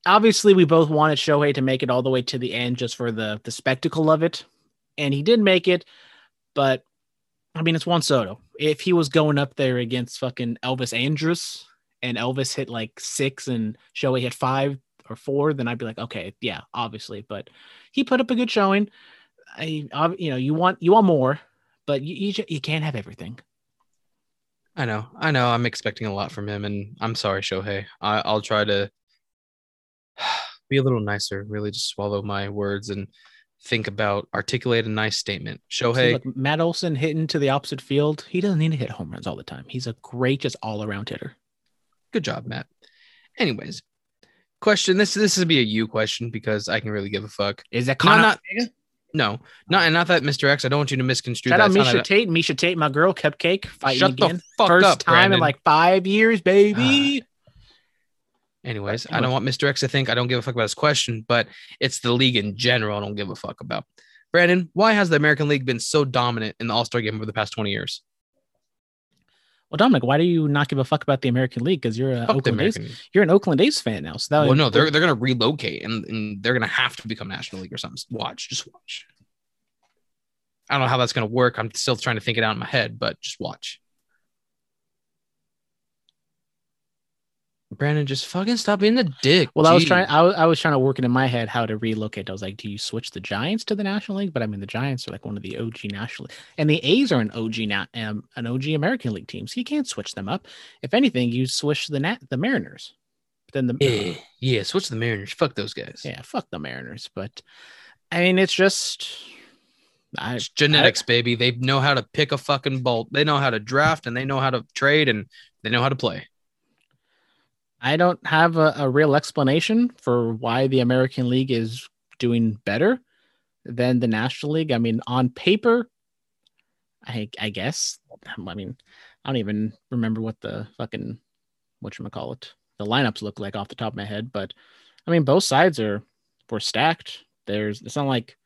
obviously we both wanted Shohei to make it all the way to the end just for the the spectacle of it, and he did make it. But I mean, it's Juan Soto. If he was going up there against fucking Elvis Andrus and Elvis hit like six and Shohei hit five or four, then I'd be like, okay, yeah, obviously. But he put up a good showing. I, you know, you want you want more, but you you, you can't have everything. I know, I know. I'm expecting a lot from him, and I'm sorry, Shohei. I, I'll try to be a little nicer. Really, just swallow my words and think about articulate a nice statement. Shohei, look, Matt Olson hitting to the opposite field. He doesn't need to hit home runs all the time. He's a great, just all around hitter. good job, Matt. Anyways, question. This this is be a you question because I can really give a fuck. Is that No, Conor? not no, not and not that Mr. X. I don't want you to misconstrue Shout that. out not Miesha a- Tate. Miesha Tate, my girl, Cupcake, fighting Shut the again. First up, time Brandon. in like five years, baby. Anyways, I don't want Mr. X to think I don't give a fuck about his question, but it's the league in general I don't give a fuck about. Brandon, why has the American League been so dominant in the All Star game over the past 20 years? Well, Dominic, why do you not give a fuck about the American League? Because you're a Fuck Oakland A's, you're an Oakland A's fan now. So that Well, no, they're they're gonna relocate and, and they're gonna have to become National League or something. Watch, just watch. I don't know how that's gonna work. I'm still trying to think it out in my head, but just watch. Brandon, just fucking stop being the dick. Well, I was trying. I was, I was trying to work it in my head how to relocate. I was like, do you switch the Giants to the National League? But I mean, the Giants are like one of the OG National, League. and the A's are an OG na- um, an OG American League team, so you can't switch them up. If anything, you switch the Nat the Mariners. But then the Yeah, yeah. Switch the Mariners. Fuck those guys. yeah, fuck the Mariners. But I mean, it's just I It's genetics, baby. They know how to pick a fucking bolt. They know how to draft and they know how to trade and they know how to play. I don't have a, a real explanation for why the American League is doing better than the National League. I mean, on paper, I I guess. I mean, I don't even remember what the fucking what you call it the lineups look like off the top of my head, but I mean, both sides are were stacked. There's it's not like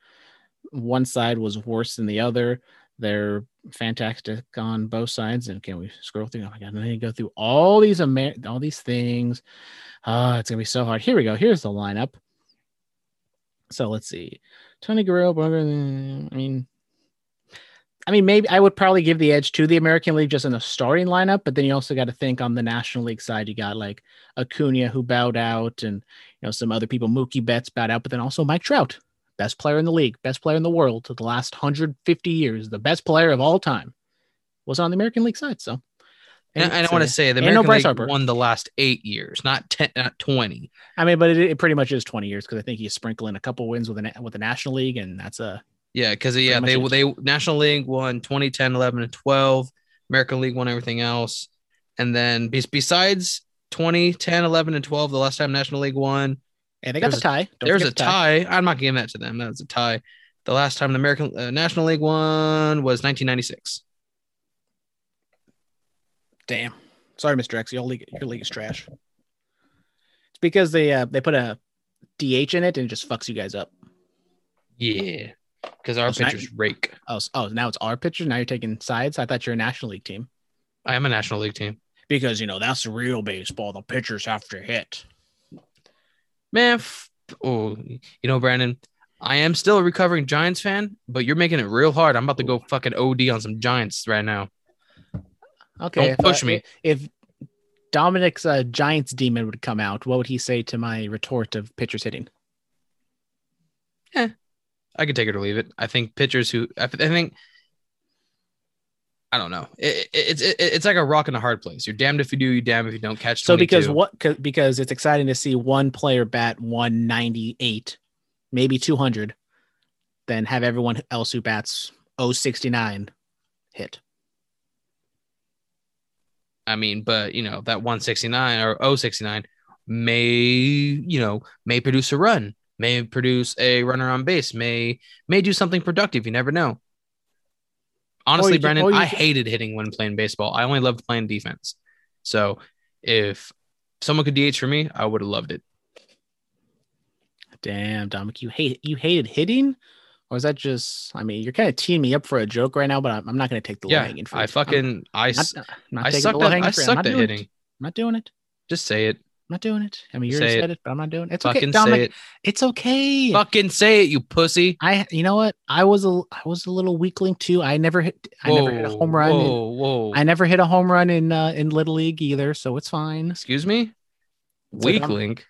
one side was worse than the other. They're fantastic on both sides. And can we scroll through? Oh my god! I need to go through all these Amer- all these things. Ah, it's gonna be so hard. Here we go. Here's the lineup. So let's see. Tony Guerrero. I mean, I mean, maybe I would probably give the edge to the American League just in the starting lineup, but then you also got to think on the National League side, you got like Acuna who bowed out, and you know some other people. Mookie Betts bowed out, but then also Mike Trout, best player in the league, best player in the world to the last 150 years, the best player of all time, was on the American League side. So, And, and I so, want to say the no American Bryce League Harper. won the last eight years, not ten, not twenty. I mean, but it, it pretty much is 20 years because I think you sprinkle in a couple wins with the with the National League, and that's a Yeah, because yeah, they much they National League won 2010, 11, and 12. American League won everything else. And then bes- besides 2010, 11, and 12, the last time National League won, and they got There's the tie. Don't there's a the tie. I'm not giving that to them. That was a tie. The last time the American uh, National League won was 1996. Damn. Sorry, Mr. X. Your league, your league is trash. It's because they uh, they put a DH in it and it just fucks you guys up. Yeah, because our That's not- pitchers rake. Oh, oh, now it's our pitcher. Now you're taking sides. I thought you're a National League team I am a National League team. because you know that's the real baseball. The pitchers have to hit. Man, f- oh, you know, Brandon, I am still a recovering Giants fan, but you're making it real hard. I'm about to go fucking OD on some Giants right now. Okay, Don't push me. If Dominic's uh, Giants demon would come out, what would he say to my retort of pitchers hitting? Yeah, I could take it or leave it. I think pitchers who I, I think I don't know. It, it, it's it, it's like a rock in a hard place. You're damned if you do, you damned if you don't catch. So because 22. what? 'cause- Because it's exciting to see one player bat 198, maybe 200, then have everyone else who bats 069 hit. I mean, but you know that 169 or 069 may you know may produce a run, may produce a runner on base, may may do something productive. You never know. Honestly, Brendan, I can- hated hitting when playing baseball. I only loved playing defense. So if someone could DH for me, I would have loved it. Damn, Dominic, you hate you hated hitting, or is that just? I mean, you're kind of teeing me up for a joke right now, but I'm, I'm not going to take the Yeah, fruit. I fucking I I'm s- not, I'm not I sucked at I. Sucked at hitting. I'm not doing it. Just say it. I'm not doing it. I mean, you Say already it. said it, but I'm not doing it. It's okay, Dominic. say it. It's okay. Fucking say it, you pussy. I, you know what? I was a, I was a little weakling too. I never hit, I never hit a home run. in- Whoa, whoa. I never hit a home run in uh, in little league either, so it's fine. Excuse me? It's like Weak I'm- link.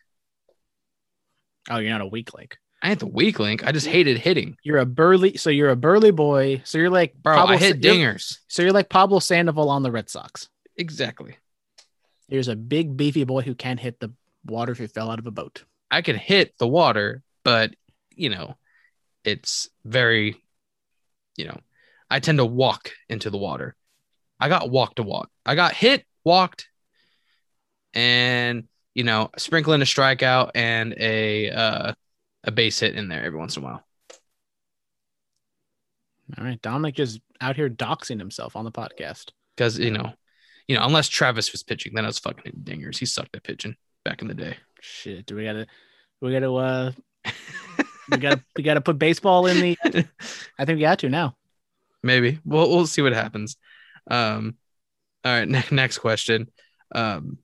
Oh, you're not a weak link. I ain't the weak link. I just hated hitting. You're a burly, so you're a burly boy. So you're like Bro, Pablo I hit Sa- you're- dingers. So you're like Pablo Sandoval on the Red Sox. Exactly. Here's a big beefy boy who can't hit the water if he fell out of a boat. I can hit the water, but you know, it's very, you know, I tend to walk into the water. I got walk to walk. I got hit, walked, and you know, sprinkling a strikeout and a uh, a base hit in there every once in a while. All right, Dominic just out here doxing himself on the podcast. Because you know, you know, unless Travis was pitching, then I was fucking dingers. He sucked at pitching back in the day. Shit, do we gotta, we gotta, uh, we gotta, we gotta put baseball in the. I think we got to now. Maybe we'll we'll see what happens. Um, all right, ne- next question. Um,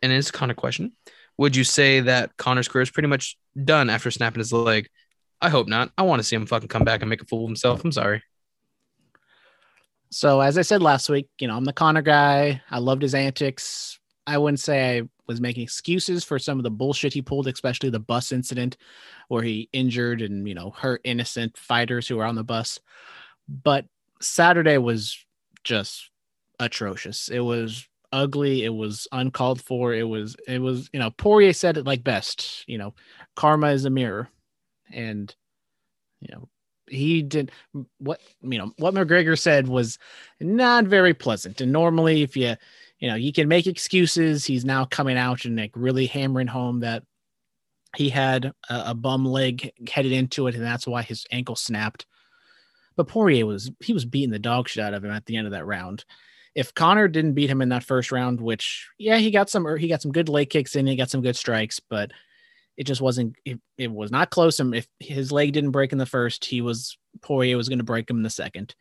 and it's a of question. Would you say that Conor's career is pretty much done after snapping his leg? I hope not. I want to see him fucking come back and make a fool of himself. I'm sorry. So as I said last week, you know, I'm the Conor guy. I loved his antics. I wouldn't say I was making excuses for some of the bullshit he pulled, especially the bus incident where he injured and, you know, hurt innocent fighters who were on the bus. But Saturday was just atrocious. It was ugly. It was uncalled for. It was, it was, you know, Poirier said it like best, you know, karma is a mirror. And, you know, he did what you know what McGregor said was not very pleasant. And normally, if you you know you can make excuses, he's now coming out and like really hammering home that he had a, a bum leg headed into it, and that's why his ankle snapped. But Poirier was he was beating the dog shit out of him at the end of that round. If Conor didn't beat him in that first round, which yeah, he got some he got some good leg kicks in, he got some good strikes, but it just wasn't it, it was not close. And if his leg didn't break in the first he was poirier was going to break him in the second.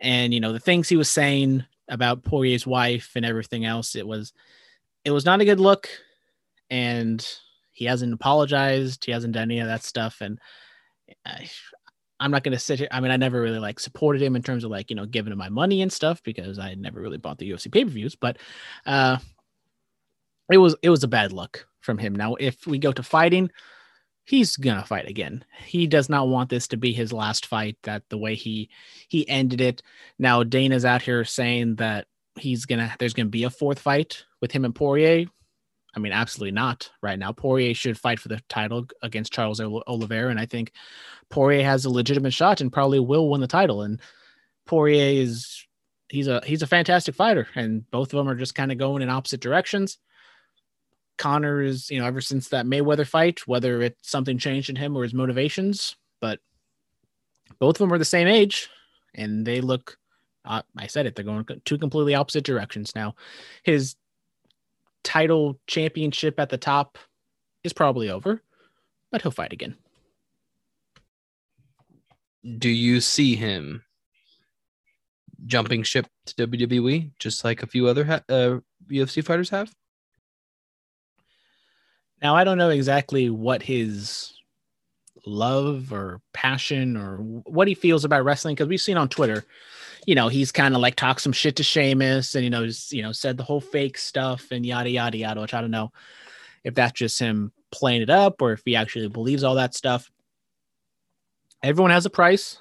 And you know the things he was saying about poirier's wife and everything else it was it was not a good look. And he hasn't apologized. He hasn't done any of that stuff. And I, i'm not going to sit here i mean i never really like supported him in terms of like you know giving him my money and stuff because i never really bought the ufc pay-per-views. But uh it was it was a bad look from him. Now, if we go to fighting, he's gonna fight again. He does not want this to be his last fight. That the way he he ended it. Now Dana's out here saying that he's gonna there's gonna be a fourth fight with him and Poirier. I mean, absolutely not. Right now, Poirier should fight for the title against Charles Oliveira, and I think Poirier has a legitimate shot and probably will win the title. And Poirier is he's a he's a fantastic fighter, and both of them are just kind of going in opposite directions. Conor is, you know, ever since that Mayweather fight, whether it's something changed in him or his motivations, but both of them are the same age and they look, uh, I said it, they're going two completely opposite directions. Now, his title championship at the top is probably over, but he'll fight again. Do you see him jumping ship to WWE just like a few other ha- uh, UFC fighters have? Now, I don't know exactly what his love or passion or what he feels about wrestling because we've seen on Twitter, you know, he's kind of like talked some shit to Sheamus and you know, just, you know, said the whole fake stuff and yada yada yada. Which I don't know if that's just him playing it up or if he actually believes all that stuff. Everyone has a price.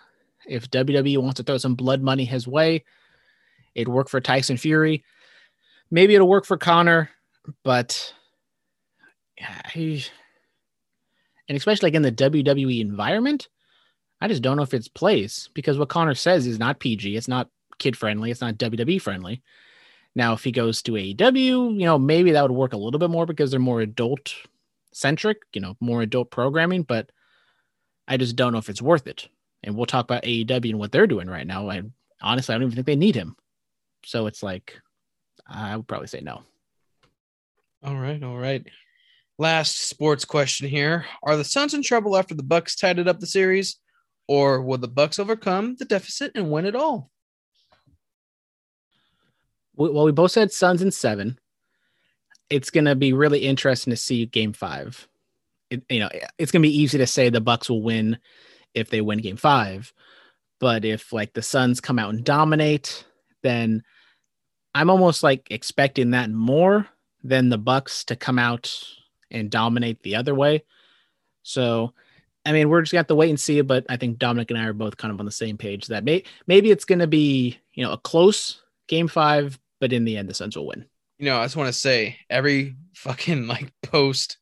If WWE wants to throw some blood money his way, it'd work for Tyson Fury. Maybe it'll work for Conor, but he, and especially like in the WWE environment, I just don't know if it's place because what Conor says is not PG. It's not kid friendly. It's not WWE friendly. Now, if he goes to AEW, you know, maybe that would work a little bit more because they're more adult centric, you know, more adult programming, but I just don't know if it's worth it. And we'll talk about AEW and what they're doing right now. I honestly, I don't even think they need him. So it's like, I would probably say no. All right, all right. Last sports question here: Are the Suns in trouble after the Bucks tied it up the series, or will the Bucks overcome the deficit and win it all? Well, we both said Suns in seven. It's going to be really interesting to see Game Five. It, you know, it's going to be easy to say the Bucks will win if they win Game Five, but if like the Suns come out and dominate, then I'm almost like expecting that more than the Bucks to come out and dominate the other way. So, I mean, we're just have to wait and see. But I think Dominic and I are both kind of on the same page that may, maybe it's gonna be you know a close game five, but in the end, the Suns will win. You know, I just want to say every fucking like post,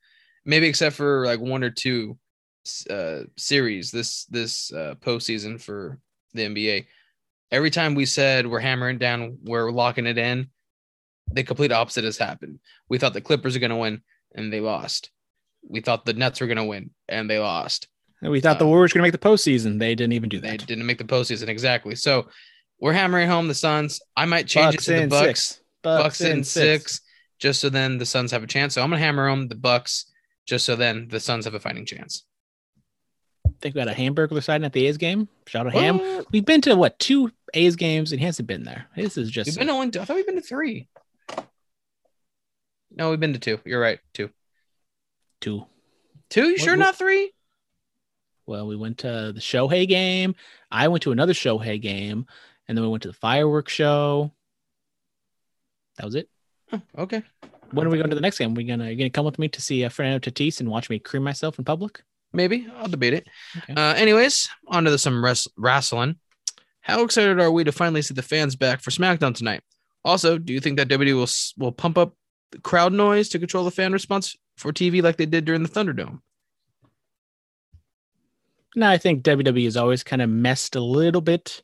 maybe except for like one or two uh series this this uh postseason for the NBA. Every time we said we're hammering down, we're locking it in, the complete opposite has happened. We thought the Clippers are going to win and they lost. We thought the Nets were going to win and they lost. And we thought the Um, Warriors were going to make the postseason. They didn't even do that. They didn't make the postseason exactly. So we're hammering home the Suns. I might change it to the Bucks. six. Bucks, in six. just so then the Suns have a chance. So I'm gonna hammer home the Bucks, just so then the Suns have a fighting chance. I think we got a hamburger deciding at the A's game. Shout out Ham. What? We've been to what two A's games and he hasn't been there. This is just We've been to one. I thought we've been to three. No, we've been to two. You're right. Two. two. Two? You What- sure what- not three? Well, we went to the Shohei game. I went to another Shohei game, and then we went to the fireworks show. That was it. Okay. When are we going to the next game? we gonna you gonna come with me to see uh, Fernando Tatis and watch me cream myself in public? Maybe I'll debate it. Okay. Uh, anyways, on to the, some res- wrestling. How excited are we to finally see the fans back for SmackDown tonight? Also, do you think that WWE will will pump up crowd noise to control the fan response for TV like they did during the Thunderdome? No, I think WWE has always kind of messed a little bit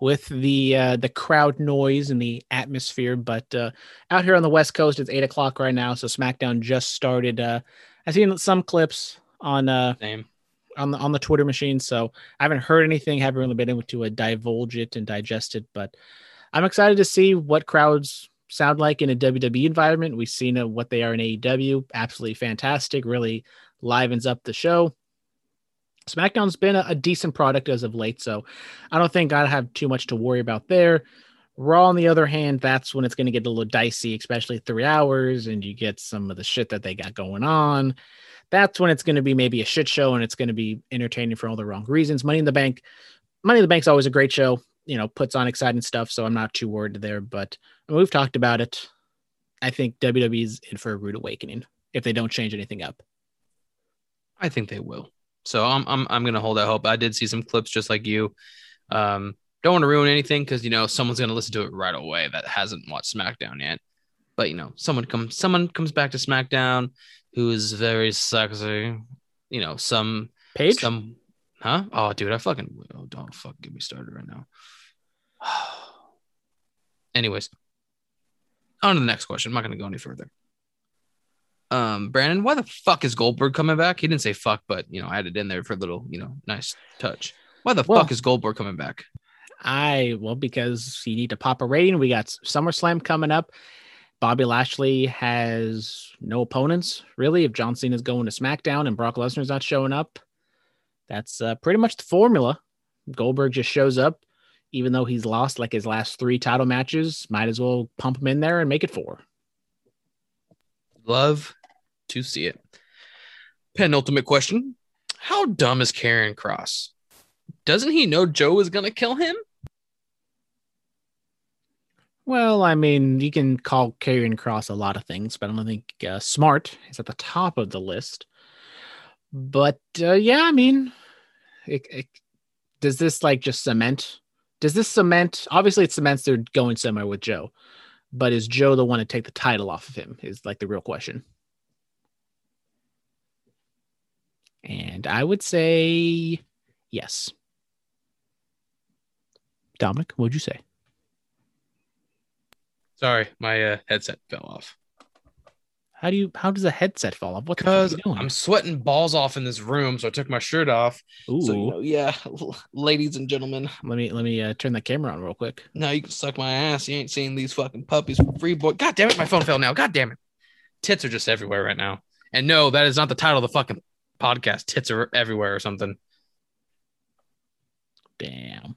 with the uh, the crowd noise and the atmosphere. But uh, out here on the West Coast, it's eight o'clock right now, so SmackDown just started. Uh, I've seen some clips on uh, Same. on the on the Twitter machine, so I haven't heard anything. Haven't really been able to uh, divulge it and digest it, but I'm excited to see what crowds sound like in a WWE environment. We've seen uh, what they are in AEW. Absolutely fantastic. Really livens up the show. SmackDown's been a, a decent product as of late, so I don't think I have too much to worry about there. Raw, on the other hand, that's when it's going to get a little dicey, especially three hours, and you get some of the shit that they got going on. That's when it's going to be maybe a shit show, and it's going to be entertaining for all the wrong reasons. Money in the Bank, Money in the Bank's always a great show. You know, puts on exciting stuff, so I'm not too worried there. But we've talked about it. I think WWE's in for a rude awakening if they don't change anything up. I think they will. So I'm I'm I'm gonna hold out hope. I did see some clips just like you. Um, don't want to ruin anything because you know someone's gonna listen to it right away that hasn't watched SmackDown yet. But you know, someone comes someone comes back to SmackDown who is very sexy. You know, some Paige, some huh? Oh, dude, I fucking oh, don't fucking get me started right now. Anyways, on to the next question. I'm not gonna go any further. Um, Brandon, why the fuck is Goldberg coming back? He didn't say fuck, but you know, I added in there for a little, you know, nice touch. Why the Well- fuck is Goldberg coming back? I well because you need to pop a rating. We got SummerSlam coming up. Bobby Lashley has no opponents really. If John Cena's going to SmackDown and Brock Lesnar's not showing up, that's uh, pretty much the formula. Goldberg just shows up, even though he's lost like his last three title matches. Might as well pump him in there and make it four. Love to see it. Penultimate question: How dumb is Karrion Kross? Doesn't he know Joe is gonna kill him? Well, I mean, you can call Karrion Kross a lot of things, but I don't think uh, smart is at the top of the list. But uh, yeah, I mean, it, it, does this like just cement? Does this cement? Obviously, it cements they're going somewhere with Joe, but is Joe the one to take the title off of him? Is like the real question. And I would say yes. Dominic, what'd you say? Sorry, my uh, headset fell off. How do you? How does a headset fall off? What Because are you doing? I'm sweating balls off in this room, so I took my shirt off. Ooh, So you know, yeah, ladies and gentlemen, let me let me uh, turn the camera on real quick. now you can suck my ass. You ain't seeing these fucking puppies for free, boy. God damn it, my phone fell now. God damn it, tits are just everywhere right now. And no, that is not the title of the fucking podcast. Tits are everywhere or something. Damn.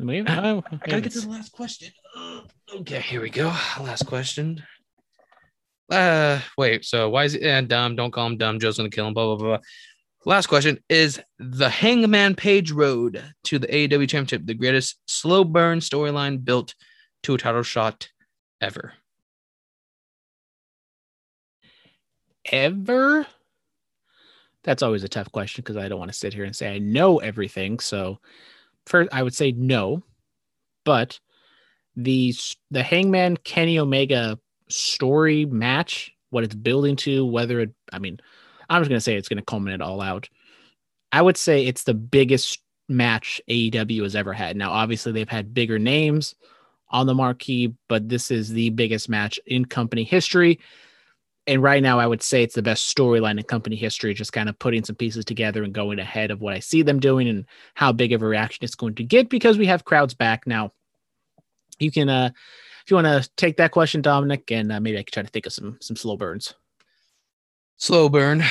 I, mean, I, I gotta get to the last question. Okay, here we go. Last question. Uh, wait. So why is it eh, dumb? Don't call him dumb. Joe's gonna kill him. Blah blah blah. Last question is the Hangman Page Road to the AEW Championship the greatest slow burn storyline built to a title shot ever? ever. That's always a tough question because I don't want to sit here and say I know everything. So, first, I would say no, but the the Hangman Kenny Omega story match, what it's building to, whether it, I mean, I'm just gonna say it's gonna culminate all out. I would say it's the biggest match AEW has ever had. Now, obviously, they've had bigger names on the marquee, but this is the biggest match in company history and right now I would say it's the best storyline in company history, just kind of putting some pieces together and going ahead of what I see them doing and how big of a reaction it's going to get because we have crowds back now. You can, uh, if you want to take that question, Dominic, and uh, maybe I can try to think of some some slow burns. Slow burn.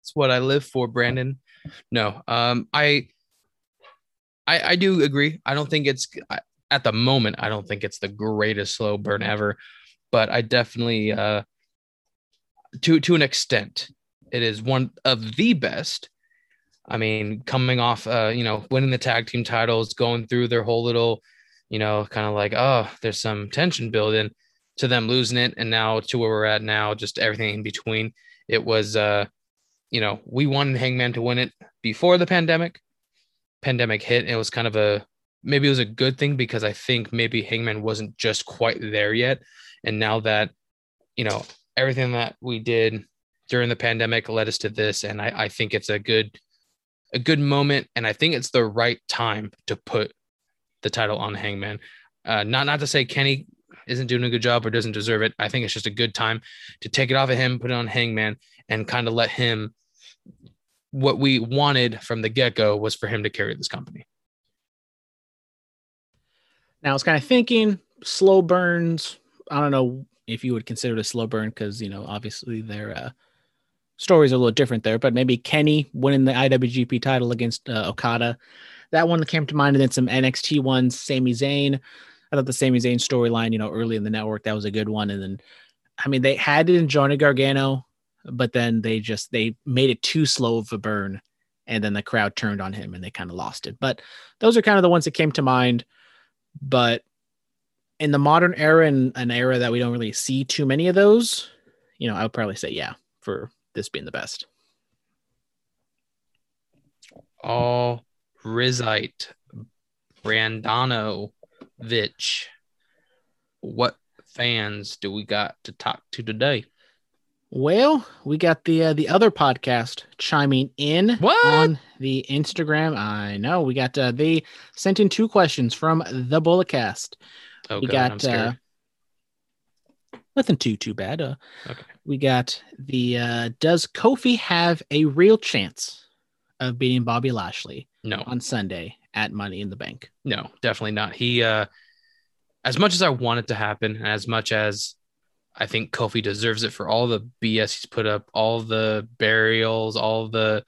It's what I live for, Brandon. No, um, I, I, I do agree. I don't think it's at the moment. I don't think it's the greatest slow burn ever, but I definitely, uh, to to an extent, it is one of the best. I mean, coming off, uh, you know, winning the tag team titles, going through their whole little, you know, kind of like, oh, there's some tension building to them losing it, and now to where we're at now, just everything in between. It was, uh, you know, we wanted Hangman to win it before the pandemic. Pandemic hit. It was kind of a maybe it was a good thing because I think maybe Hangman wasn't just quite there yet, and now that you know everything that we did during the pandemic led us to this, and I, I think it's a good a good moment, and I think it's the right time to put the title on Hangman. Uh, not not to say Kenny isn't doing a good job or doesn't deserve it. I think it's just a good time to take it off of him, put it on Hangman, and kind of let him. What we wanted from the get go was for him to carry this company. Now I was kind of thinking slow burns. I don't know if you would consider it a slow burn because you know obviously their uh, stories are a little different there, but maybe Kenny winning the IWGP title against uh, Okada. That one that came to mind, and then some NXT ones. Sami Zayn. I thought the Sami Zayn storyline, you know, early in the network, that was a good one. And then, I mean, they had it in Johnny Gargano, but then they just they made it too slow of a burn, and then the crowd turned on him, and they kind of lost it. But those are kind of the ones that came to mind. But in the modern era and an era that we don't really see too many of those, you know, I would probably say yeah for this being the best. All Rizite, Brandano, Vitch. What fans do we got to talk to today? Well, we got the uh, the other podcast chiming in What? on the Instagram. I know we got uh, they sent in two questions from the Bulletcast. Oh we god, got uh, nothing too too bad. Uh, Okay. We got the uh, does Kofi have a real chance of beating Bobby Lashley no, on Sunday at Money in the Bank? no, definitely not. He uh as much as I want it to happen, and as much as I think Kofi deserves it for all the BS he's put up, all the burials, all the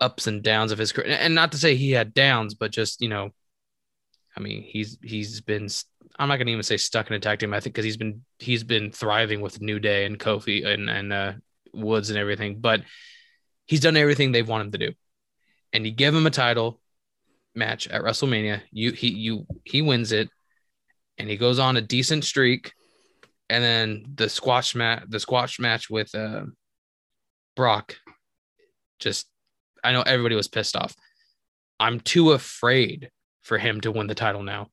ups and downs of his career. And not to say he had downs, but just, you know, I mean, he's he's been I'm not gonna even say stuck in a tag team. I think because he's been he's been thriving with New Day and Kofi and and uh, Woods and everything, but he's done everything they've wanted him to do. And you give him a title match at WrestleMania, you he you he wins it, and he goes on a decent streak, and then the squash match the squash match with uh, Brock, just I know everybody was pissed off. I'm too afraid for him to win the title now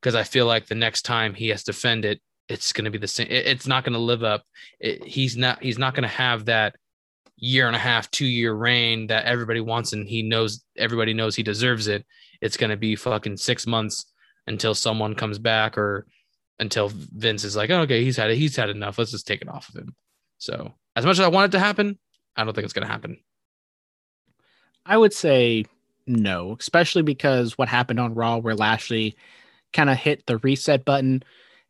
because I feel like the next time he has to defend it, it's going to be the same. it- it's not going to live up. It, he's not. He's not going to have that year and a half, two year reign that everybody wants, and he knows everybody knows he deserves it. It's going to be fucking six months until someone comes back or until Vince is like, oh, okay, he's had it. He's had enough. Let's just take it off of him. So as much as I want it to happen, I don't think it's going to happen. I would say no, especially because what happened on Raw, where Lashley kind of hit the reset button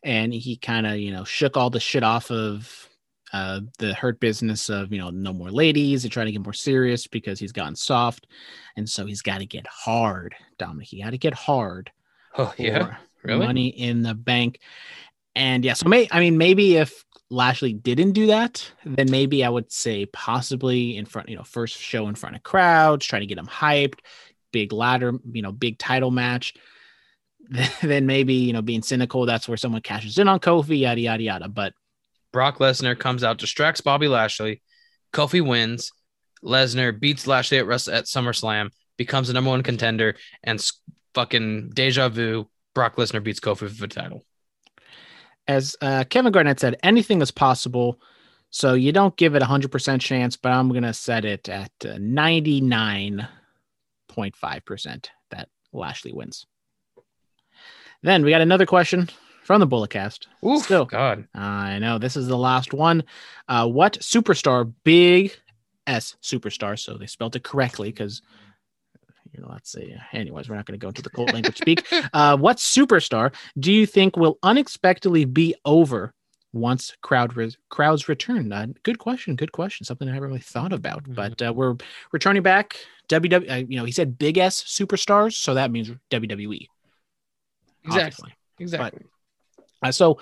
and he kind of, you know, shook all the shit off of uh, the hurt business of, you know, no more ladies and trying to get more serious because he's gotten soft. And so he's got to get hard, Dominic. He got to get hard. Oh yeah, really? Money in the bank. And yeah, so may I mean maybe if Lashley didn't do that, then maybe I would say possibly in front, you know, first show in front of crowds, trying to get him hyped, big ladder, you know, big title match. then maybe, you know, being cynical, that's where someone cashes in on Kofi, yada yada yada. But Brock Lesnar comes out, distracts Bobby Lashley. Kofi wins. Lesnar beats Lashley at Wrest- at SummerSlam, becomes the number one contender, and fucking deja vu. Brock Lesnar beats Kofi for the title. as uh, Kevin Garnett said, anything is possible. So you don't give it a hundred percent chance, but I'm gonna set it at ninety nine point five percent that Lashley wins. Then we got another question from the Bulletcast. Ooh, Still. God. I know this is the last one. Uh, what superstar, big S superstar, so they spelled it correctly because you know, let's see. Anyways, we're not going to go into the cult language speak. Uh, what superstar do you think will unexpectedly be over once crowd re- crowds return? Uh, good question. Good question. Something I haven't really thought about. Mhm. But uh, we're returning back. WW. Uh, you know, he said big S superstars, so that means WWE. Exactly. obviously. Exactly. Uh, so,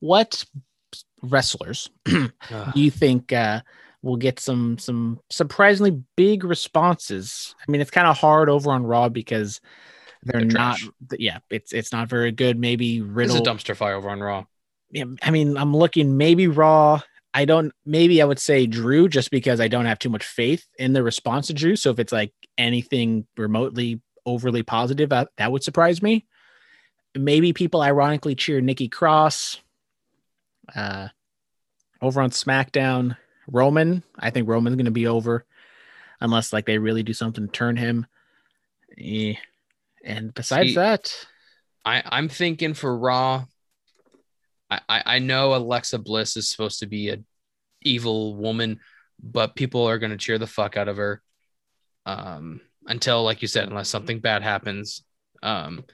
what wrestlers do you think uh, we'll get some some surprisingly big responses. I mean, it's kind of hard over on Raw because they're, They're not. trash. Yeah, it's it's not very good. Maybe It's Riddle. a dumpster fire over on Raw. yeah, I mean, I'm looking maybe Raw. I don't. Maybe I would say Drew just because I don't have too much faith in the response to Drew. So if it's like anything remotely overly positive, that, that would surprise me. Maybe people ironically cheer Nikki Cross. Uh, over on SmackDown, Roman. I think Roman's going to be over, unless like they really do something to turn him. Eh. And besides See, that, I, I'm thinking for Raw. I, I, I know Alexa Bliss is supposed to be a evil woman, but people are gonna cheer the fuck out of her. Um, until like you said, unless something bad happens. Um,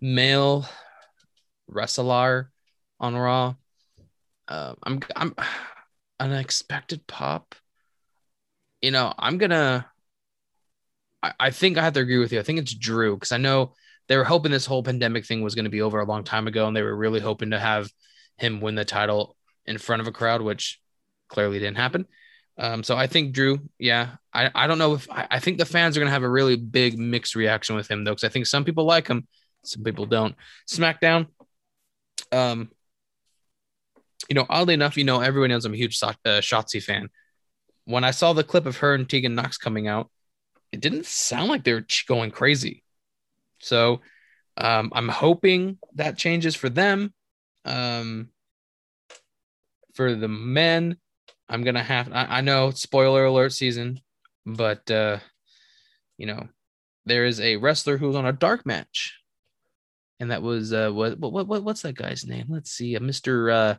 male wrestler on Raw. Uh, I'm I'm unexpected pop. You know, I'm gonna. I, I think I have to agree with you. I think it's Drew because I know they were hoping this whole pandemic thing was going to be over a long time ago, and they were really hoping to have him win the title in front of a crowd, which clearly didn't happen. Um, so I think Drew, yeah, I, I don't know if I, I think the fans are going to have a really big mixed reaction with him though, because I think some people like him, some people don't. SmackDown, um, you know, oddly enough, you know, everyone knows I'm a huge Sa- uh, Shotzi fan. When I saw the clip of her and Tegan Knox coming out, it didn't sound like they were going crazy. So um, I'm hoping that changes for them. Um, for the men, I'm gonna have. I, I know spoiler alert season, but uh, you know there is a wrestler who's on a dark match, and that was uh, what what what what's that guy's name? Let's see, uh, Mister uh,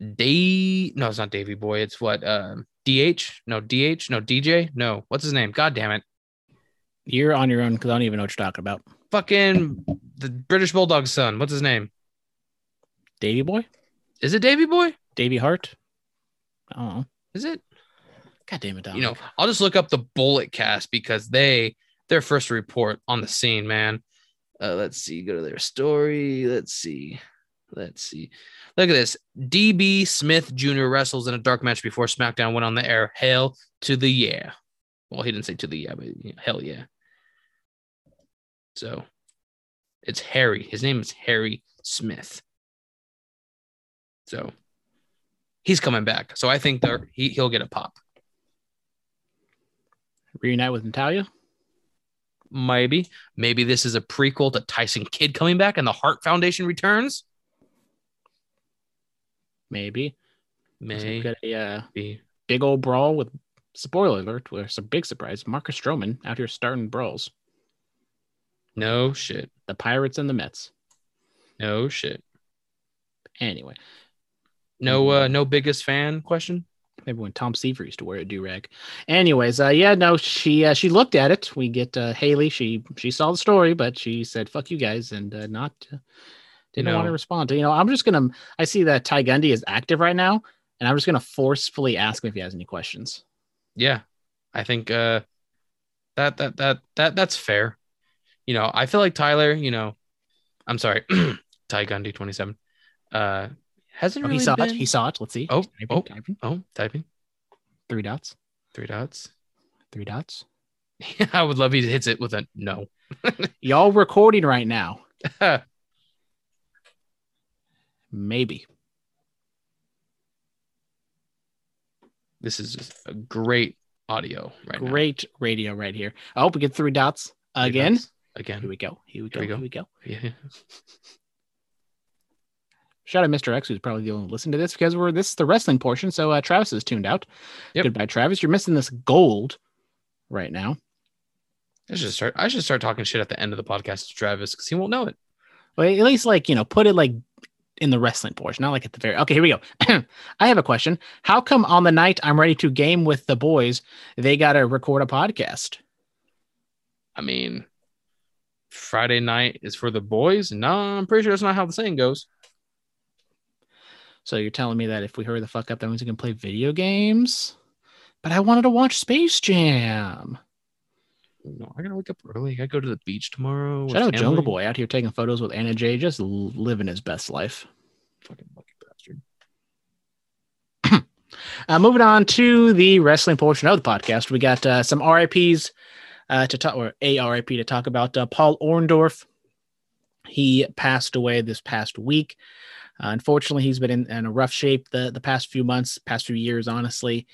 Day. No, it's not Davy Boy. It's what um, DH. No DH. No DJ. No, what's his name? God damn it! you're on your own because I don't even know what you're talking about. Fucking the British Bulldog's son. What's his name? Davy Boy, Is it Davy Boy? Davy Hart. Oh. Is it? God damn it, Dominic. you know, I'll just look up the Bullet Cast because they their first report on the scene, man. Uh, let's see, go to their story. Let's see, let's see. Look at this. DB Smith Jr. wrestles in a dark match before SmackDown went on the air. Hail to the yeah. Well, he didn't say to the yeah, but hell yeah. So it's Harry. His name is Harry Smith. So he's coming back. So I think that he he'll get a pop. reunite with Natalya. Maybe. Maybe this is a prequel to Tyson Kidd coming back and the Hart Foundation returns. Maybe. Maybe. got a uh, big old brawl with spoiler alert. Where it's a big surprise. Marcus Stroman out here starting brawls. No shit. The Pirates and the Mets. No shit. Anyway, No uh no biggest fan question. Maybe when Tom Seaver used to wear a do rag. Anyways, uh, yeah, no, she uh, she looked at it. We get uh, Haley. She she saw the story, but she said "fuck you guys" and uh, not uh, didn't want to respond. You know, I'm just gonna. I see that Ty Gundy is active right now, and I'm just gonna forcefully ask him if he has any questions. Yeah. I think uh that that that that that's fair. You know, I feel like Tyler, you know, I'm sorry, Ty Gundy 27. Uh hasn't Oh, really he saw been... it. He saw it. Let's see. Oh, Typing, oh. typing. Oh, typing. three dots. Three dots. Three dots. I would love he hits it with a no. Y'all recording right now? Maybe. this is just a great audio right now. Great radio right here. Oh, we get three dots Three again. dots. Here Again. we go. Here we go. Here we go. Here we go. Yeah. Shout out Mr. X, who's probably the only one listening to this because we're this is the wrestling portion. So uh, Travis is tuned out. Yep. Goodbye, Travis. You're missing this gold right now. I should start. I should start talking shit at the end of the podcast to Travis because he won't know it. Well, at least like you know, put it like in the wrestling portion, not like at the very. Okay, here we go. I have a question. How come on the night I'm ready to game with the boys, they got to record a podcast? I mean, Friday night is for the boys. No, I'm pretty sure that's not how the saying goes. So you're telling me that if we hurry the fuck up, that means we can play video games? But I wanted to watch Space Jam. No, I gotta wake up early. I go to the beach tomorrow. Shout out Jungle. Boy out here taking photos with Anna Jay, just living his best life. Fucking lucky bastard. Uh, moving on to the wrestling portion of the podcast, we got uh, some RIPs uh, to talk, or a RIP to talk about. Uh, Paul Orndorff, he passed away this past week. Uh, unfortunately, he's been in, in a rough shape the the past few months, past few years, honestly,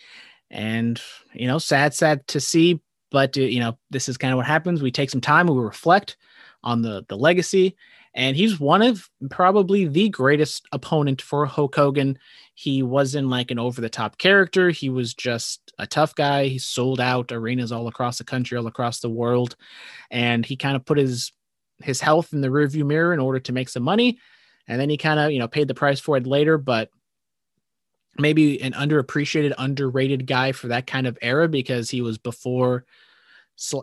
and you know, sad, sad to see. But uh, you know, this is kind of what happens. We take some time, we reflect on the the legacy, and he's one of probably the greatest opponent for Hulk Hogan. He wasn't like an over the top character. He was just a tough guy. He sold out arenas all across the country, all across the world, and he kind of put his his health in the rearview mirror in order to make some money. And then he kind of, you know, paid the price for it later, but maybe an underappreciated, underrated guy for that kind of era because he was before,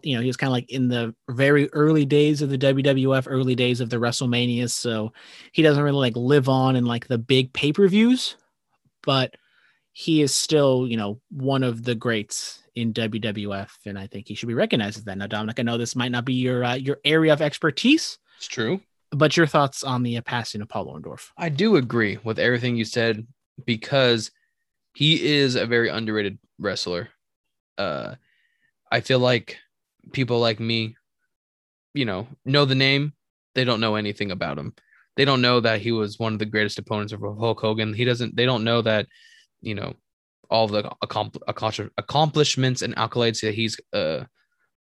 you know, he was kind of like in the very early days of the WWF, early days of the WrestleManias. So he doesn't really like live on in like the big pay per views, but he is still, you know, one of the greats in WWF, and I think he should be recognized as that. Now, Dominic, I know this might not be your uh, your area of expertise, It's true. But your thoughts on the passing of Paul Orndorff? I do agree with everything you said because he is a very underrated wrestler. Uh, I feel like people like me, you know, know the name. They don't know anything about him. They don't know that he was one of the greatest opponents of Hulk Hogan. He doesn't. They don't know that, you know, all the accompl- accomplishments and accolades that he's, uh,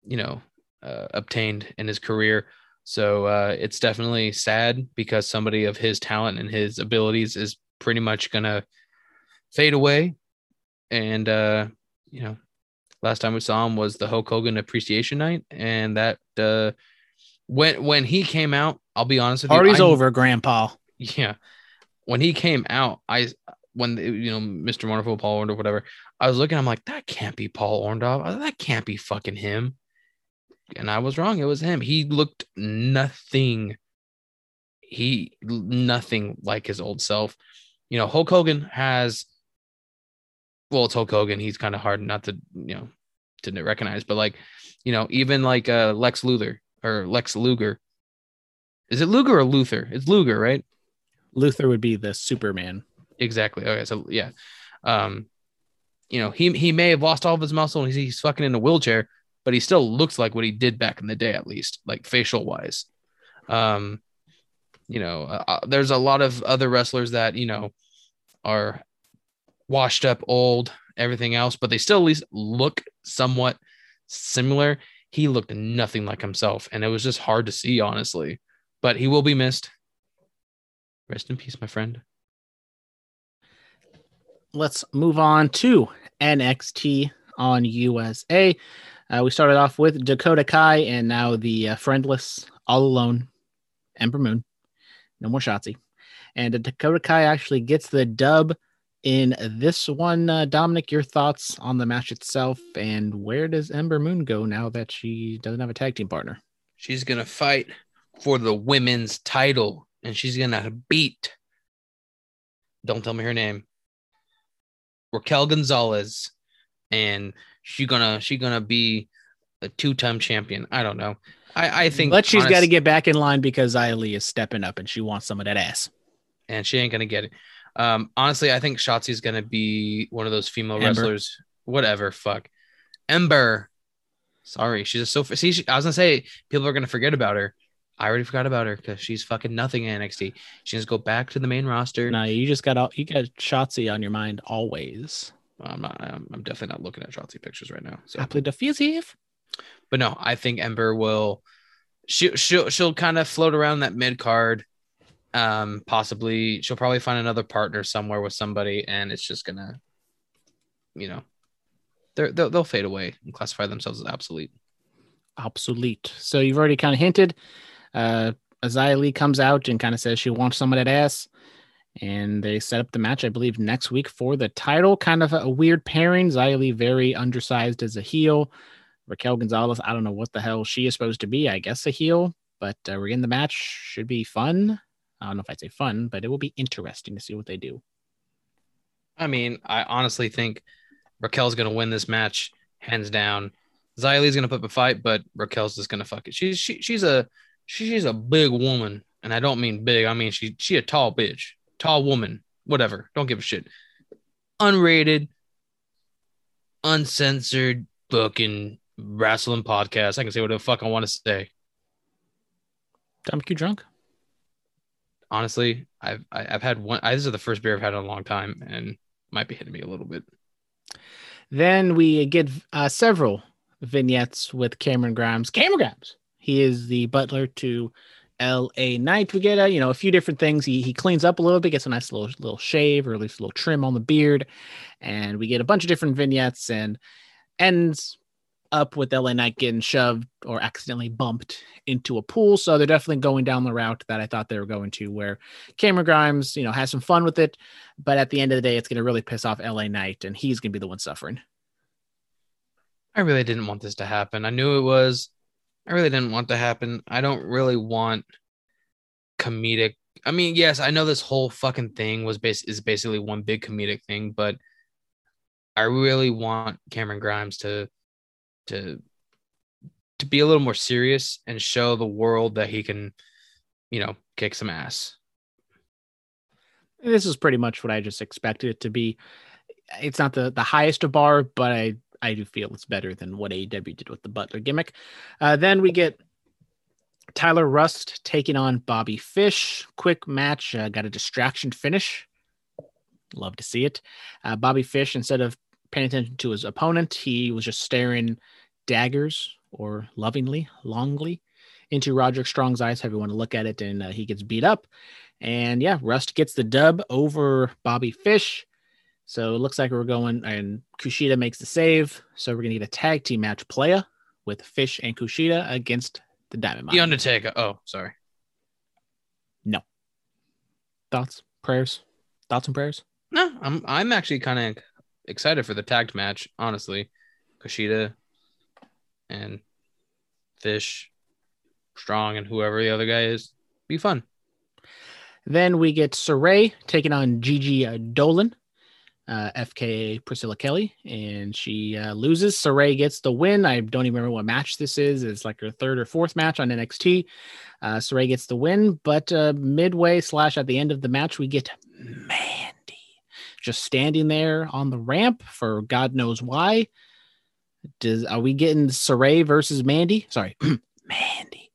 you know, uh, obtained in his career. So uh, it's definitely sad because somebody of his talent and his abilities is pretty much gonna fade away. And uh, you know, last time we saw him was the Hulk Hogan Appreciation Night, and that uh, when when he came out, I'll be honest with you, Party's over, Grandpa. Yeah, when he came out, I when you know Mr. Wonderful Paul Orndorff, whatever, I was looking, I'm like, that can't be Paul Orndorff. That can't be fucking him and I was wrong. It was him. He looked nothing. He nothing like his old self. You know, Hulk Hogan has. Well, it's Hulk Hogan. He's kind of hard not to you know to recognize, but like you know, even like uh, Lex Luthor or Lex Luger. Is it Luger or Luther? It's Luger, right? Luther would be the Superman. Exactly. Okay, so yeah, um, you know, he he may have lost all of his muscle and he's, he's fucking in a wheelchair, but he still looks like what he did back in the day, at least like facial wise. Um, you know, uh, there's a lot of other wrestlers that you know are washed up, old, everything else, but they still at least look somewhat similar. He looked nothing like himself, and it was just hard to see, honestly. But he will be missed. Rest in peace, my friend. Let's move on to NXT on USA. Uh, we started off with Dakota Kai and now the uh, friendless, all alone Ember Moon. No more Shotzi. And uh, Dakota Kai actually gets the dub in this one. Uh, Dominic, your thoughts on the match itself and where does Ember Moon go now that she doesn't have a tag team partner? She's gonna fight for the women's title, and she's gonna beat. Don't tell me her name. Raquel Gonzalez, and she gonna she gonna be a two time champion. I don't know. I I think, but she's got to get back in line because Li is stepping up and she wants some of that ass. and she ain't gonna get it. Um, honestly, I think Shotzi's gonna be one of those female Ember. wrestlers. Whatever, fuck. Ember. Sorry, she's a so. See, she, I was gonna say people are gonna forget about her. I already forgot about her because she's fucking nothing in NXT. She needs to go back to the main roster. No, you just got all you got Shotzi on your mind always. I'm not. I'm, I'm definitely not looking at Shotzi pictures right now. So, Happily diffusive. but no, I think Ember will. She she'll she'll kind of float around that mid card. Um, possibly she'll probably find another partner somewhere with somebody, and it's just gonna, you know, they're, they'll they'll fade away and classify themselves as obsolete. Obsolete. So you've already kind of hinted. Uh Xia Li comes out and kind of says she wants some of that ass. And they set up the match, I believe, next week for the title. Kind of a weird pairing. Li very undersized as a heel. Raquel Gonzalez, I don't know what the hell she is supposed to be. I guess a heel, but uh, we're in the match. Should be fun. I don't know if I'd say fun, but it will be interesting to see what they do. I mean, I honestly think Raquel's gonna win this match hands down. Xia Li's gonna put up a fight, but Raquel's just gonna fuck it. She's she, she's a she, she's a big woman, and I don't mean big. I mean she she a tall bitch, tall woman, whatever. Don't give a shit. unrated, uncensored fucking wrestling podcast. I can say what the fuck I want to say. Time Q drunk. Honestly, I've I- I've had one. I, this is the first beer I've had in a long time, and might be hitting me a little bit. Then we get uh, several vignettes with Cameron Grimes. Cameron Grimes. He is the butler to L.A. Knight. We get a you know a few different things. He he cleans up a little bit, gets a nice little little shave or at least a little trim on the beard, and we get a bunch of different vignettes and ends up with LA Knight getting shoved or accidentally bumped into a pool. So they're definitely going down the route that I thought they were going to, where Cameron Grimes, you know, has some fun with it, but at the end of the day, it's going to really piss off LA Knight, and he's going to be the one suffering. I really didn't want this to happen. I knew it was. I really didn't want to happen. I don't really want comedic. I mean, yes, I know this whole fucking thing was base is basically one big comedic thing, but I really want Cameron Grimes to to to be a little more serious and show the world that he can, you know, kick some ass. This is pretty much what I just expected it to be. It's not the the highest of bar, but I I do feel it's better than what AEW did with the Butler gimmick. Uh, then we get Tyler Rust taking on Bobby Fish. Quick match, uh, got a distraction finish. Love to see it. Uh, Bobby Fish, instead of paying attention to his opponent, he was just staring daggers or lovingly, longly into Roderick Strong's eyes, however you want to look at it, and uh, he gets beat up. And yeah, Rust gets the dub over Bobby Fish. So it looks like we're going, and Kushida makes the save. So we're gonna get a tag team match playa with Fish and Kushida against the Diamond The Undertaker. Oh, sorry. No. Thoughts, prayers, thoughts and prayers. No, I'm I'm actually kind of excited for the tagged match, honestly. Kushida and Fish, Strong, and whoever the other guy is, be fun. Then we get Sarray taking on Gigi Dolan, uh, FKA Priscilla Kelly, and she uh, loses. Sarray gets the win. I don't even remember what match this is. It's like her third or fourth match on NXT. Uh, Sarray gets the win, but uh, midway slash at the end of the match, we get Mandy just standing there on the ramp for God knows why. Does are we getting Sarray versus Mandy? Sorry, Mandy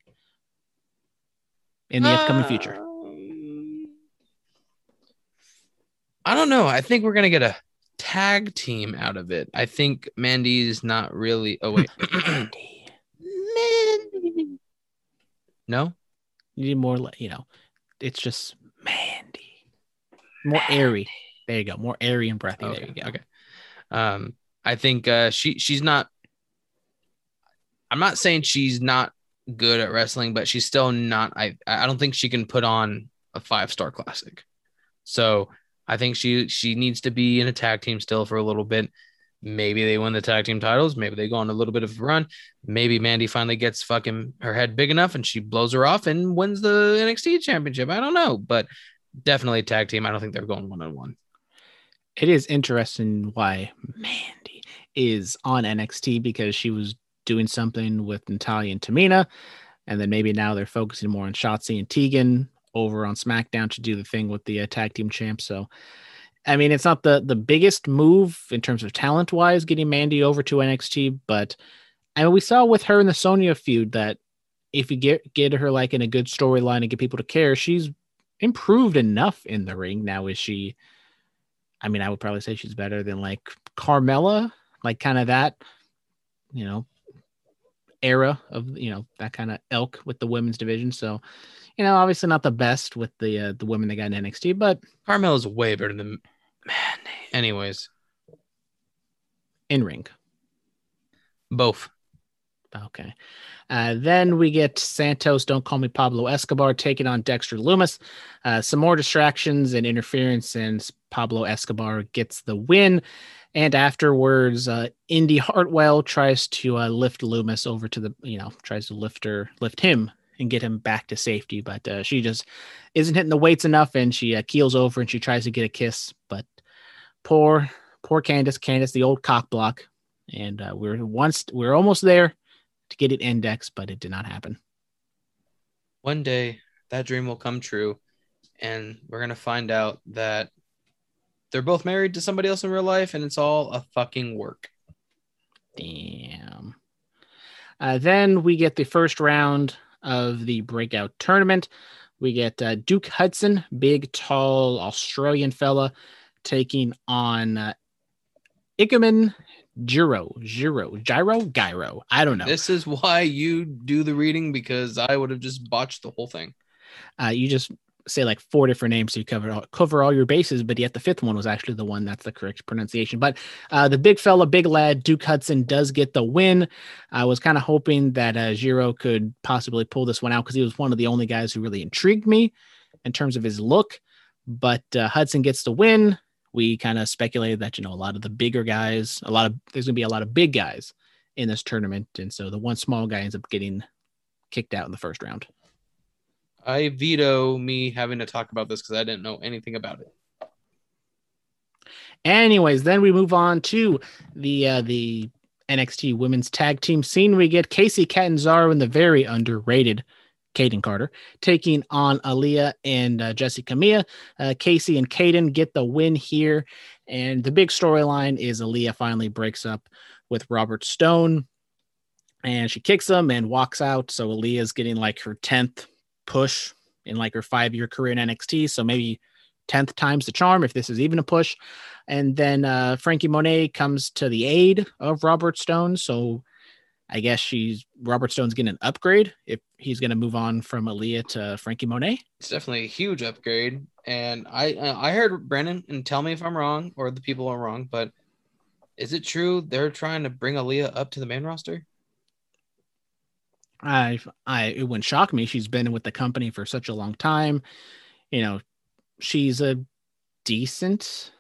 in the upcoming future. Um, I don't know. I think we're gonna get a tag team out of it. I think Mandy's not really. Oh wait, Mandy. no. You need more, you know, it's just Mandy. More airy. There you go. More airy and breathy. Okay. There you go. Okay. Um, I think uh, she she's not. I'm not saying she's not good at wrestling, but she's still not. I I don't think she can put on a five star classic. So I think she she needs to be in a tag team still for a little bit. Maybe they win the tag team titles. Maybe they go on a little bit of a run. Maybe Mandy finally gets fucking her head big enough and she blows her off and wins the NXT championship. I don't know, but definitely tag team. I don't think they're going one on one. It is interesting why Mandy is on NXT because she was doing something with Natalya and Tamina. And then maybe now they're focusing more on Shotzi and Tegan over on SmackDown to do the thing with the uh, tag team champs. So, I mean, it's not the the biggest move in terms of talent wise getting Mandy over to NXT, but I mean, we saw with her in the Sonya feud that if you get get her like in a good storyline and get people to care, she's improved enough in the ring. Now is she? I mean, I would probably say she's better than like Carmella, like kind of that, you know, era of you know that kind of elk with the women's division. So, you know, obviously not the best with the uh, the women they got in NXT, but Carmella's way better than Mandy. Anyways, in ring. both. Okay. Uh, then we get Santos, Don't Call Me Pablo Escobar, taking on Dexter Lumis. Uh, some more distractions and interference, and Pablo Escobar gets the win. And afterwards, uh, Indi Hartwell tries to uh, lift Lumis over to the, you know, tries to lift her, lift him and get him back to safety. But uh, she just isn't hitting the weights enough and she uh, keels over and she tries to get a kiss. But poor, poor Candice, Candice, the old cock block. And uh, we're once, we're almost there to get it indexed, but it did not happen. One day that dream will come true, and we're gonna find out that they're both married to somebody else in real life, and it's all a fucking work. Damn. Uh, then we get the first round of the breakout tournament. We get uh, Duke Hudson, big, tall Australian fella, taking on uh, Ikemen Jiro, Giro, Gyro, Gyro. I don't know. This is why you do the reading because I would have just botched the whole thing. Uh, you just say like four different names so you cover all, cover all your bases, but yet the fifth one was actually the one that's the correct pronunciation. But uh, the big fella, big lad, Duke Hudson does get the win. I was kind of hoping that uh, Giro could possibly pull this one out because he was one of the only guys who really intrigued me in terms of his look. But uh, Hudson gets the win. We kind of speculated that you know a lot of the bigger guys, a lot of there's gonna be a lot of big guys in this tournament, and so the one small guy ends up getting kicked out in the first round. I veto me having to talk about this because I didn't know anything about it. Anyways, then we move on to the uh, the NXT Women's Tag Team scene. We get Kacy Catanzaro and the very underrated Kayden Carter taking on Aliyah and uh, Jessica. Uh, Kacy and Kayden get the win here, and the big storyline is Aliyah finally breaks up with Robert Stone, and she kicks him and walks out. So Aliyah's getting like her tenth push in like her five year career in NXT. So maybe 10th times the charm if this is even a push. And then uh, Frankie Monet comes to the aid of Robert Stone. So I guess she's Robert Stone's getting an upgrade if he's going to move on from Aliyah to Frankie Monet. It's definitely a huge upgrade. And I I heard Brennan and tell me if I'm wrong or the people are wrong, but is it true they're trying to bring Aliyah up to the main roster? I, I, it wouldn't shock me. She's been with the company for such a long time. You know, she's a decent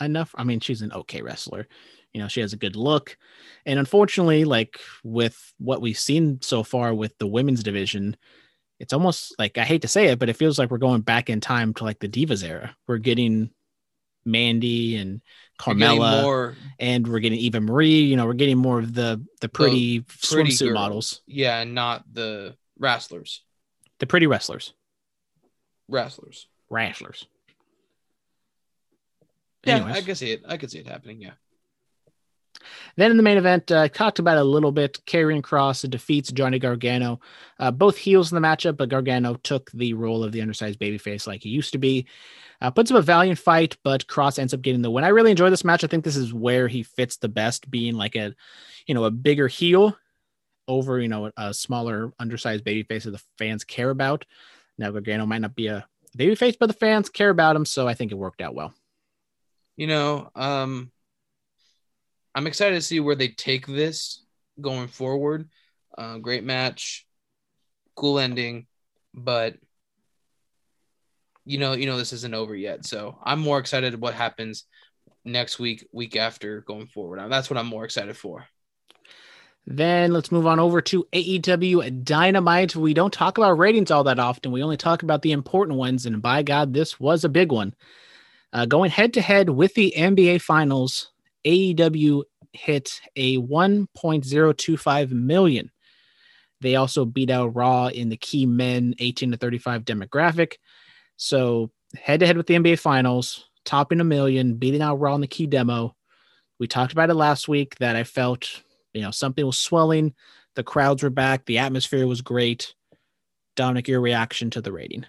enough. I mean, she's an okay wrestler. You know, she has a good look. And unfortunately, like with what we've seen so far with the women's division, it's almost like I hate to say it, but it feels like we're going back in time to like the Divas era. We're getting Mandy and Carmella, more and we're getting Eva Marie. You know, we're getting more of the the pretty, pretty swimsuit girls. models, Yeah, and not the wrestlers. the pretty wrestlers, Wrestlers. wrestlers. Yeah, Anyways. I can see it. I could see it happening. Yeah. Then in the main event, uh, talked about a little bit. Karrion Kross defeats Johnny Gargano. Uh, both heels in the matchup, but Gargano took the role of the undersized babyface like he used to be. Uh, puts up a valiant fight, but Kross ends up getting the win. I really enjoy this match. I think this is where he fits the best, being like a, you know, a bigger heel over, you know, a smaller undersized babyface that the fans care about. Now Gargano might not be a babyface, but the fans care about him, so I think it worked out well. You know, um, I'm excited to see where they take this going forward. Uh, great match, cool ending, but you know, you know, this isn't over yet. So I'm more excited what happens next week, week after, going forward. That's what I'm more excited for. Then let's move on over to AEW Dynamite. We don't talk about ratings all that often. We only talk about the important ones. And by God, this was a big one. Uh, going head to head with the NBA Finals, AEW hit a 1.025 million. They also beat out Raw in the key men 18 to 35 demographic. So head to head with the NBA Finals, topping a million, beating out Raw in the key demo. We talked about it last week that I felt you know something was swelling the crowds were back the atmosphere was great dominic your reaction to the rating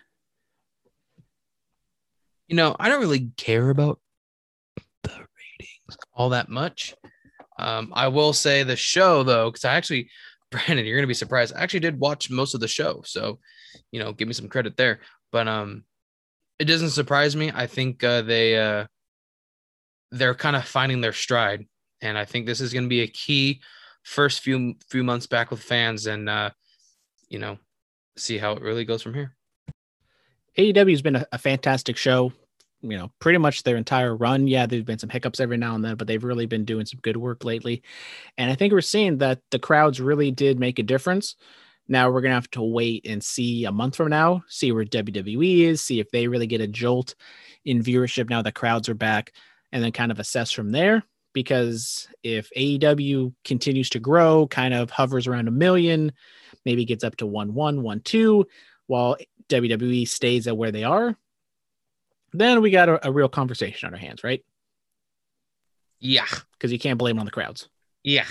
You know, I don't really care about all that much. Um, I will say the show though, because I actually, Brandon, you're gonna be surprised. I actually did watch most of the show, so you know, give me some credit there. But um, it doesn't surprise me. I think uh, they uh, they're kind of finding their stride, and I think this is gonna be a key first few few months back with fans, and uh, you know, see how it really goes from here. aew has been a, a fantastic show you know pretty much their entire run. Yeah there's been some hiccups every now and then but they've really been doing some good work lately. And i think we're seeing that the crowds really did make a difference. Now we're gonna have to wait and see a month from now see where wwe is see if they really get a jolt in viewership now the crowds are back and then kind of assess from there. Because if AEW continues to grow, kind of hovers around a million, maybe gets up to one one, one two, while WWE stays at where they are, Then we got a, a real conversation on our hands, right? Yeah. Because you can't blame it on the crowds. Yeah.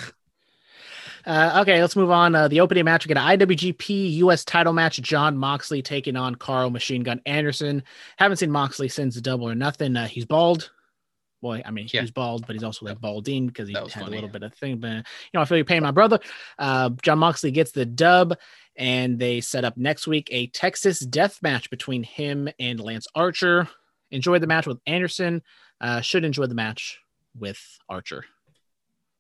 Uh, okay, let's move on. Uh, the opening match, we get an IWGP US title match. Jon Moxley taking on Karl Machine Gun Anderson. Haven't seen Moxley since the Double or Nothing. Uh, he's bald. Boy, I mean, Yeah. he's bald, but he's also like balding because he had was a funny. little bit of thing. But you know, I feel you're paying my brother. Uh, Jon Moxley gets the dub, and they set up next week a Texas death match between him and Lance Archer. Enjoy the match with Anderson. Uh, should enjoy the match with Archer.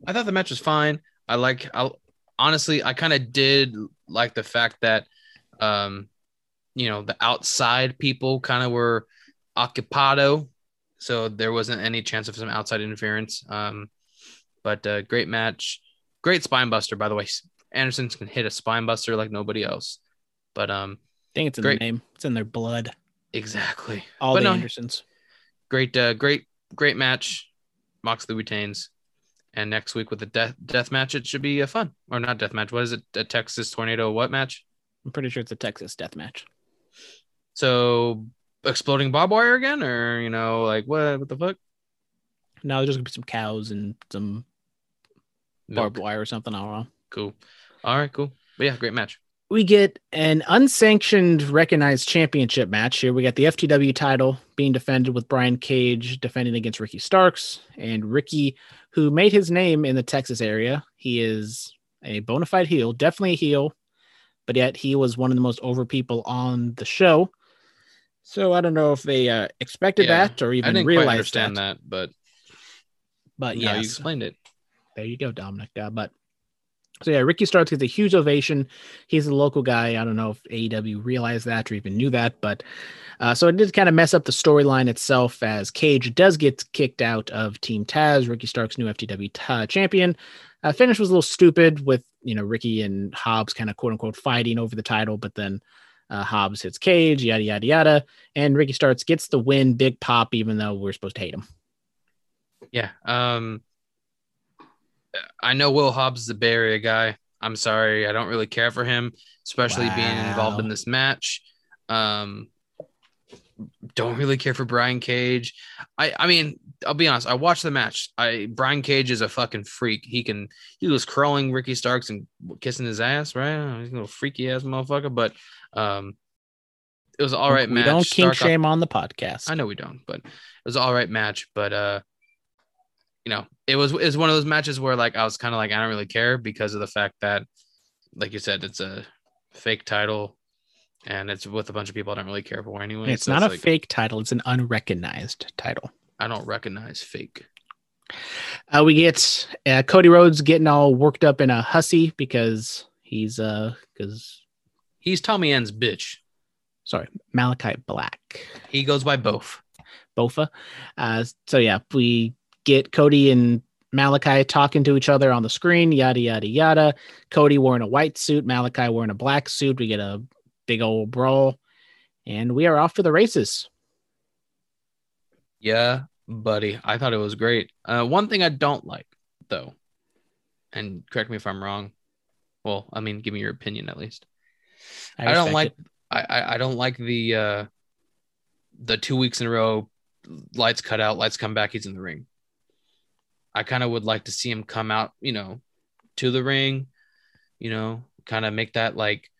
I thought the match was fine. I like I honestly I kind of did like the fact that um you know the outside people kind of were occupado so there wasn't any chance of some outside interference um but uh, great match great spine buster by the way Anderson can hit a spine buster like nobody else but um I think it's in Great. the name. It's in their blood. Exactly. All But the no, Andersons. great uh, great great match. Moxley retains. And next week with the death death match it should be a fun. Or not death match. What is it? A Texas tornado what match? I'm pretty sure it's a Texas death match. so exploding barbed wire again? Or you know like what what the fuck? No, there's just gonna be some cows and some Milk. barbed wire or something. I don't know. cool. All right cool. But yeah great match We get an unsanctioned recognized championship match here. We got the FTW title being defended with Brian Cage defending against Ricky Starks. And Ricky, who made his name in the Texas area, he is a bona fide heel, definitely a heel, but yet he was one of the most over people on the show. So I don't know if they uh, expected Yeah, that or i even didn't quite realized understand that. that, but But yeah yeah, you explained it there you go, Dominic. Uh, but so yeah, Ricky Starks gets a huge ovation. He's a local guy. I don't know if AEW realized that or even knew that, but uh, so it did kind of mess up the storyline itself as Cage does get kicked out of Team Taz. Ricky Starks, new FTW ta- champion. Uh, finish was a little stupid with you know Ricky and Hobbs kind of quote unquote fighting over the title, but then uh, Hobbs hits Cage, yada yada yada, and Ricky Starks gets the win, big pop, even though we're supposed to hate him. yeah um i know will hobbs is a bay area guy. I'm sorry. I don't really care for him especially being involved in this match. Um don't really care for brian cage. I i mean i'll be honest. I watched the match. I brian cage is a fucking freak. He can he was crawling ricky starks and kissing his ass right? He's a little freaky ass motherfucker but um it was all right we match. don't kink Stark- shame on the podcast. I know we don't, but it was all right match. But uh, you know, it was was one of those matches where like I was kind of like I don't really care because of the fact that, like you said, it's a fake title, and it's with a bunch of people I don't really care for anyway. It's so not a like, fake title; it's an unrecognized title. I don't recognize fake. Uh, we get uh, Cody Rhodes getting all worked up in a hussy because he's uh because He's Tommy End's bitch. sorry Malachi Black He goes by both. Bofa. Uh, so yeah, we get Cody and Malachi talking to each other on the screen. Yada yada yada. Cody wearing a white suit, Malachi wearing a black suit. We get a big old brawl, and we are off to the races. Yeah, buddy. I thought it was great. Uh, one thing I don't like though, and correct me if I'm wrong. Well, I mean, give me your opinion at least. I, don't like it. I, I I don't like the uh the two weeks in a row lights cut out, lights come back, he's in the ring. I kind of would like to see him come out, you know, to the ring, you know, kind of make that like,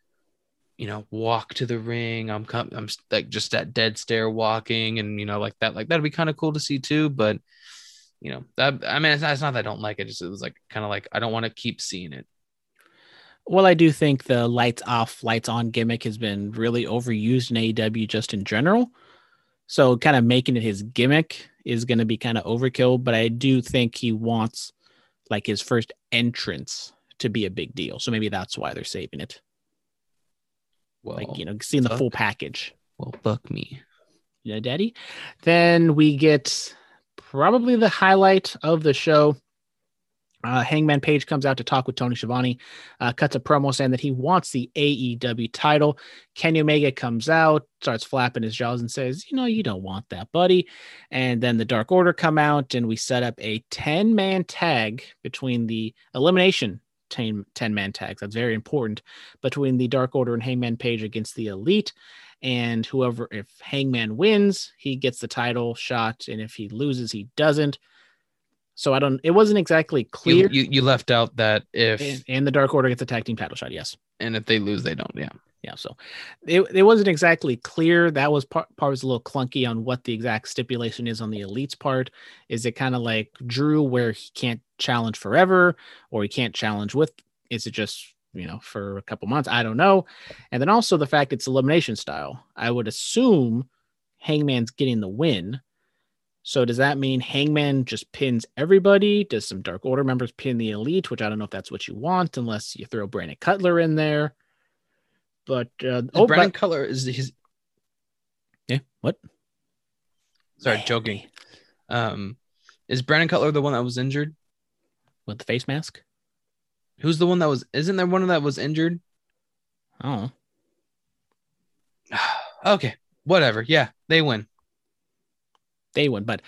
you know, walk to the ring. I'm com- I'm like just that dead stare walking and you know, like that, like that'd be kind of cool to see too. But you know, that I mean, it's not, it's not that I don't like it, just it was like kind of like I don't want to keep seeing it. Well, I do think the lights off, lights on gimmick has been really overused in AEW just in general. So, kind of making it his gimmick is going to be kind of overkill. But I do think he wants like his first entrance to be a big deal. So maybe that's why they're saving it. Well, Like, you know, seeing the full package. well, fuck me. Yeah, Daddy. Then we get probably the highlight of the show. Uh, Hangman Page comes out to talk with Tony Schiavone, uh, cuts a promo saying that he wants the AEW title. Kenny Omega comes out, starts flapping his jaws, and says, "You know, you don't want that, buddy." And then the Dark Order come out, and we set up a ten-man tag between the Elimination 10, 10 man tags. That's very important between the Dark Order and Hangman Page against the Elite. And whoever, if Hangman wins, he gets the title shot. And if he loses, he doesn't. So I don't, it wasn't exactly You, clear. you you left out that if and, and the Dark Order gets a tag team title shot. Yes. and if they lose, they don't. Yeah. Yeah, so it, it wasn't exactly clear. That was part, part was a little clunky on what the exact stipulation is on the elites part. Is it kind of like Drew where he can't challenge forever or he can't challenge with? Is it just you know for a couple months? I don't know. And then also the fact it's elimination style. I would assume Hangman's getting the win. So does that mean Hangman just pins everybody? Does some Dark Order members pin the elite? Which I don't know if that's what you want, unless you throw Brandon Cutler in there. But uh, Oh, Brandon but- Cutler is his. yeah, what? Sorry, joking. Um, is Brandon Cutler the one that was injured? with the face mask. Who's the one that was? Isn't there one that was injured? Oh, okay, whatever. Yeah, they win. They win. But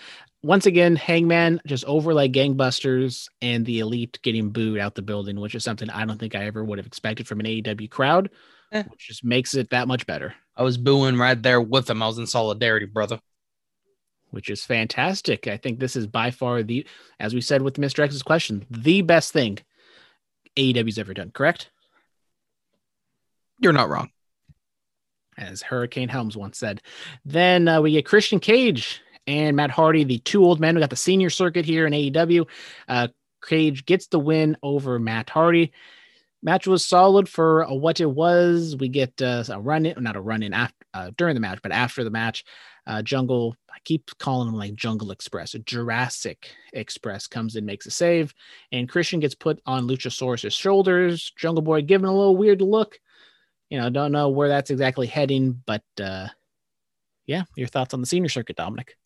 once again, Hangman just over like gangbusters, and the elite getting booed out the building, which is something I don't think I ever would have expected from an AEW crowd, Eh. which just makes it that much better. I was booing right there with them. I was in solidarity, brother. Which is fantastic. I think this is by far the, as we said with Mr. X's question, the best thing AEW's ever done. Correct? You're not wrong. as Hurricane Helms once said. Then uh, we get Christian Cage and Matt Hardy, the two old men. We got the senior circuit here in AEW. Uh, Cage gets the win over Matt Hardy. Match was solid for uh, what it was. We get uh, a run in, not a run in after uh, during the match, but after the match, uh, Jungle. I keep calling him like Jungle Express. Jurassic Express comes in, makes a save, and Christian gets put on Luchasaurus's shoulders. Jungle Boy giving a little weird look you know, don't know where that's exactly heading, but uh yeah, your thoughts on the senior circuit, Dominic.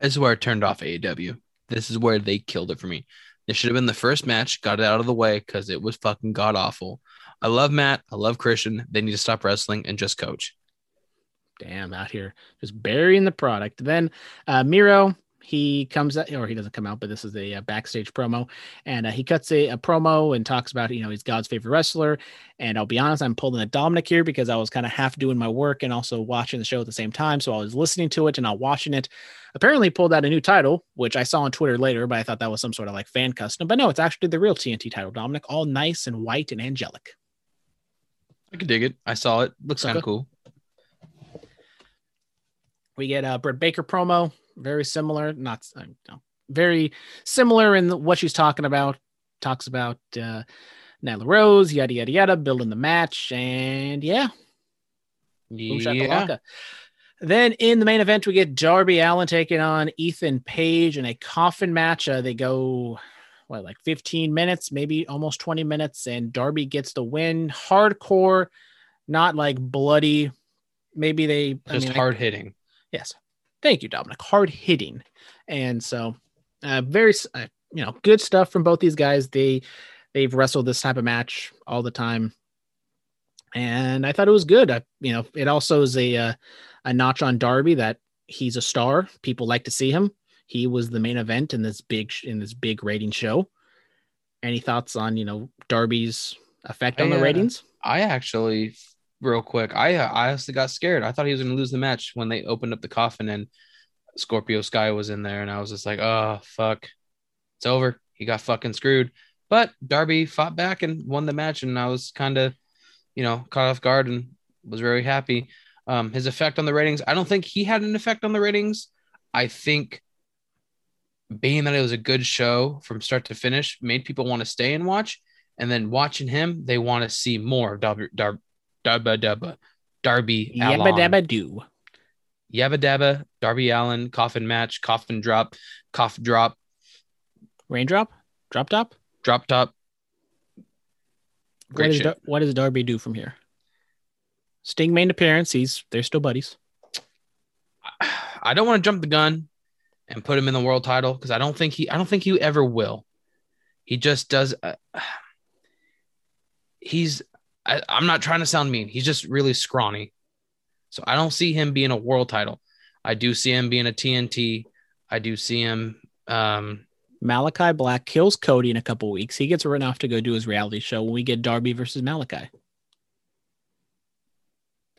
This is where it turned off AEW. This is where they killed it for me. This should have been the first match. Got it out of the way because it was fucking god awful. I love Matt. I love Christian. They need to stop wrestling and just coach. Damn, out here just burying the product. Then uh Miro, he comes out, or he doesn't come out, but this is a, uh backstage promo, and uh, he cuts a, a promo and talks about you know he's God's favorite wrestler. And I'll be honest, I'm pulling a Dominic here because I was kind of half doing my work and also watching the show at the same time. So I was listening to it and not watching it. Apparently pulled out a new title, which I saw on Twitter later, but I thought that was some sort of like fan custom. But no, it's actually the real TNT title, Dominic, all nice and white and angelic. I could dig it. I saw it. Looks kind of cool. We get a Britt Baker promo, very similar, not uh, no, very similar in what she's talking about. Talks about uh, Nyla Rose, yada yada yada, building the match, and yeah, boom Yeah. Then in the main event, we get Darby Allin taking on Ethan Page in a coffin match. Uh, they go what like 15 minutes, maybe almost 20 minutes, and Darby gets the win. Hardcore, not like bloody. Maybe they I Just mean, I- hard hitting. Yes. Thank you, Dominic. Hard hitting. And so, uh, very, uh, you know, good stuff from both these guys. They, they've wrestled this type of match all the time. And I thought it was good. I, you know, it also is a, uh, a notch on Darby that he's a star. People like to see him. He was the main event in this big, in this big rating show. Any thoughts on, you know, Darby's effect on I, the uh, ratings? I actually, real quick, I I honestly got scared. I thought he was going to lose the match when they opened up the coffin and Scorpio Sky was in there, and I was just like, oh fuck, it's over. He got fucking screwed. But Darby fought back and won the match, and I was kind of, you know, caught off guard and was very happy. Um, his effect on the ratings, I don't think he had an effect on the ratings. I think being that it was a good show from start to finish made people want to stay and watch. And then watching him, they want to see more of Darby, Dar, Darby, Darby, Darby Yabba Allin. dabba do. Yabba Dabba, Darby Allin, coffin match, coffin drop, cough drop, Raindrop? Drop top? drop top. Great does, shit. Dar- what does Darby do from here? Sting main appearance. He's they're still buddies. I don't want to jump the gun and put him in the world title because I don't think he I don't think he ever will. He just does. Uh, he's I, I'm not trying to sound mean. He's just really scrawny, so I don't see him being a world title. I do see him being a TNT. I do see him um, Malakai Black kills Cody in a couple weeks. He gets written off to go do his reality show when we get Darby versus Malakai.